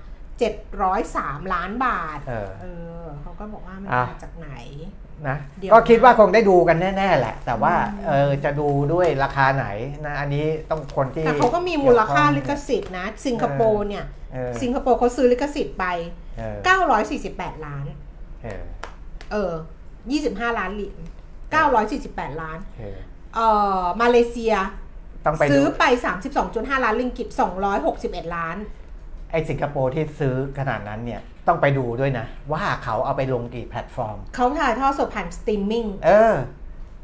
703 ล้านบาท เออเออเขาก็บอกว่ามันอะมาจากไหนนะเดี๋ยวก็คิดว่าคงได้ดูกันแน่ ๆ แหละ แต่ว่าอืมเออจะดูด้วยราคาไหนนะอันนี้ต้องคนที่แต่เขาก็มีมูลค่าลิขเกี่ยวสิทธิ์นะ สิงคโปร์เนี่ยเออสิงคโปร์เขาซื้อลิขสิทธิ์ไปเออ948 ล้าน เออเออ 25 ล้านเหรียญ948 ล้าน เออเอ่อ มาเลเซีย ต้องไปซื้ดูอไป 32.5 ล้านริงกิต 261 ล้าน ไอ้สิงคโปร์ที่ซื้อขนาดนั้นเนี่ย ต้องไปดูด้วยนะ ว่าเขาเอาไปลงกี่แพลตฟอร์ม เขาถ่ายทอดสดผ่านสตรีมมิ่ง เออ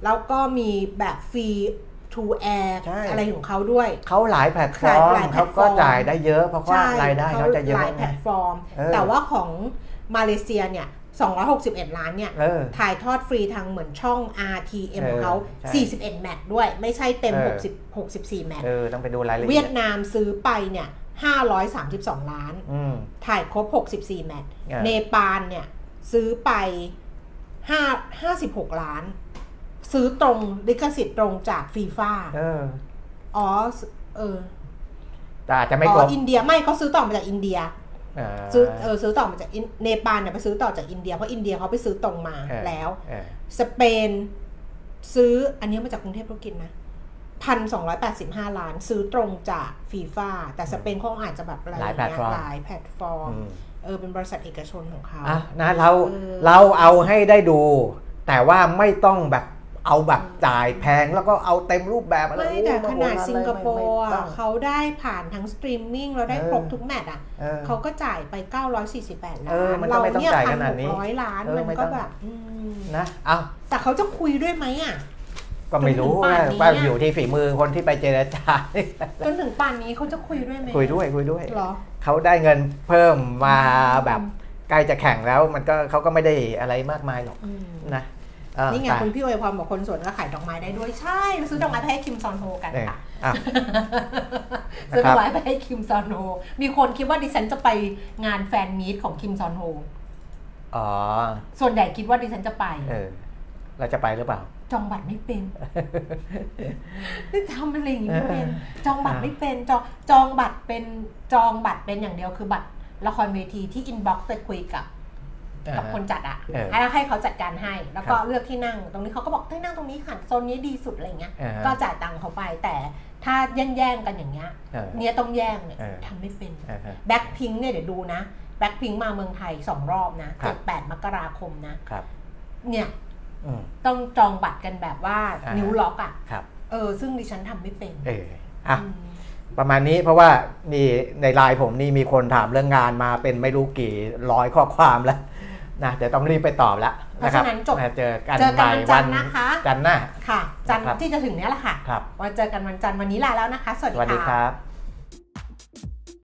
แล้วก็มีแบบฟรี to air ใช่อะไรของเขาด้วย เขาหลายแพลตฟอร์มหลายแพลเขาตฟอก็จ่ายได้เยอะเพราะว่าใช่รายได้เขาจะเยหอะลายแพไงลตฟอร์มเออแต่ว่าของมาเลเซียเนี่ย 261 ล้านเนี่ยเออถ่ายทอดฟรีทางเหมือนช่อง RTM เออของเขาใช่41 แมตช์ด้วย ไม่ใช่เต็มเออ60 64 แมตช์เออต้องไปดูรายละเอียด เวียดนามซื้อไปเนี่ย 532 ล้านอืมถ่ายครบ 64 แมตช์เออเนปาลเนี่ย ซื้อไป 5 56 ล้าน ซื้อตรงลิขสิทธิ์ตรงจากฟีฟ่าเอออ๋อ เออแต่อาจจะไม่อ๋ครบออินเดียไม่เขาซื้อต่อมาจากอินเดียเออ ซื้อเออซื้อต่อมาจากอินเนปาลเนี่ยไปซื้อต่อจากอินเดียเพราะอินเดียเขาไปซื้อตรงมาเออแล้วเออสเปนซื้ออันนี้มาจากกรุงเทพธุรกิจนะพันสองร้อยแปดสิบห้าล้าน ซื้อตรงจากฟีฟ่าแต่สเปนเขาอาจจะแบบอะไรหลายแพลตฟอร์มหลายแพลตฟอร์มอืมเออเป็นบริษัทเอกชนของเขาอะนะเราเออเราเอาให้ได้ดู แต่ว่าไม่ต้องแบบ เอาแบบจ่ายแพงแล้วก็เอาเต็มรูปแบบอะไรไม่แต่โอ้ขโหนาดอะไรสิงคโปร์ไม่อะต้องเขาได้ผ่านทั้งสตรีมมิ่งแล้วได้เออครบทุกแมตช์อะเออเขาก็จ่ายไป 948 ล้าเออนมันก็ไม่ต้องเนี่ยจ่ายพัขนนาหดกนี้ร้อยล้านเออมันไม่ก็ต้องแบบอืมนะเอาแต่เขาจะคุยด้วยไหมอะก็ไม่รู้จนถึงป่าว่านนี้ว่าอะอยู่ที่ฝีมือคนที่ไปเจรจาจนถึงป่านนี้เขาจะคุยด้วยไหมคุยด้วยคุยด้วยเหรอเขาได้เงินเพิ่มมาแบบใกล้จะแข่งแล้วมันก็เขาก็ไม่ได้อะไรมากมายหรอกอืมนะเออ นี่ไงแต่คุณพี่อวยพรบอกคนสวนก็ขายดอกไม้ได้ด้วยใช่เราซื้อดอกไม้ไปให้คิมซอนโฮกันเนี่ยค่ะอะซื้อนะครับถวายไปให้คิมซอนโฮมีคนคิดว่าดิฉันจะไปงานแฟนมีตของคิมซอนโฮอ๋อส่วนใหญ่คิดว่าดิฉันจะไปเออเราจะไปหรือเปล่า จองบัตรไม่เป็นนี่ทำอะไรอย่างงี้ไม่เป็นเออจองบัตรไม่เป็นจองจองบัตรเป็นจองบัตรเป็นอย่างเดียวคือบัตรละครเวทีที่อินบ็อกซ์ไปคุยกับ กับคนจัดอะเออให้ให้เขาจัดการให้ แล้วก็ครับเลือกที่นั่ง ตรงนี้เขาก็บอกให้นั่งตรงนี้ค่ะโซนนี้ดีสุดอะไรเงี้ยเออก็จ่ายตังค์เขาไปแต่ถ้าแย่งๆกันอย่างเงี้ยเออเนี่ยต้องแย่งเนี่ยเออทำไม่เป็นเออฮะแบ็คพิงเนี่ยเดี๋ยวดูนะแบ็คพิงมาเมืองไทยสองรอบนะครับเจ็ดแปดมกราคมนะครับเนี่ยอืมต้องจองบัตรกันแบบว่าอ่านิ้นิ้วล็อกอะครับเออซึ่งดิฉันทำไม่เป็นเอออะอืมประมาณนี้เพราะว่ามีในไลน์ผมนี่มีคนถามเรื่องงานมาเป็นไม่รู้กี่ร้อยข้อความแล้ว นะเดี๋ยวต้องรีบไปตอบแล้วนะครับเพราะฉะนั้นจบเจอกันเจอกันใหม่วันจันทร์นะคะ จันทร์หน้าค่ะ จันทร์ครับที่จะถึงเนี้ยแหละค่ะครับวันเจอกันวันจันทร์วันนี้ลาแล้วนะคะ สวัสสดีวัสดีค่ะครับ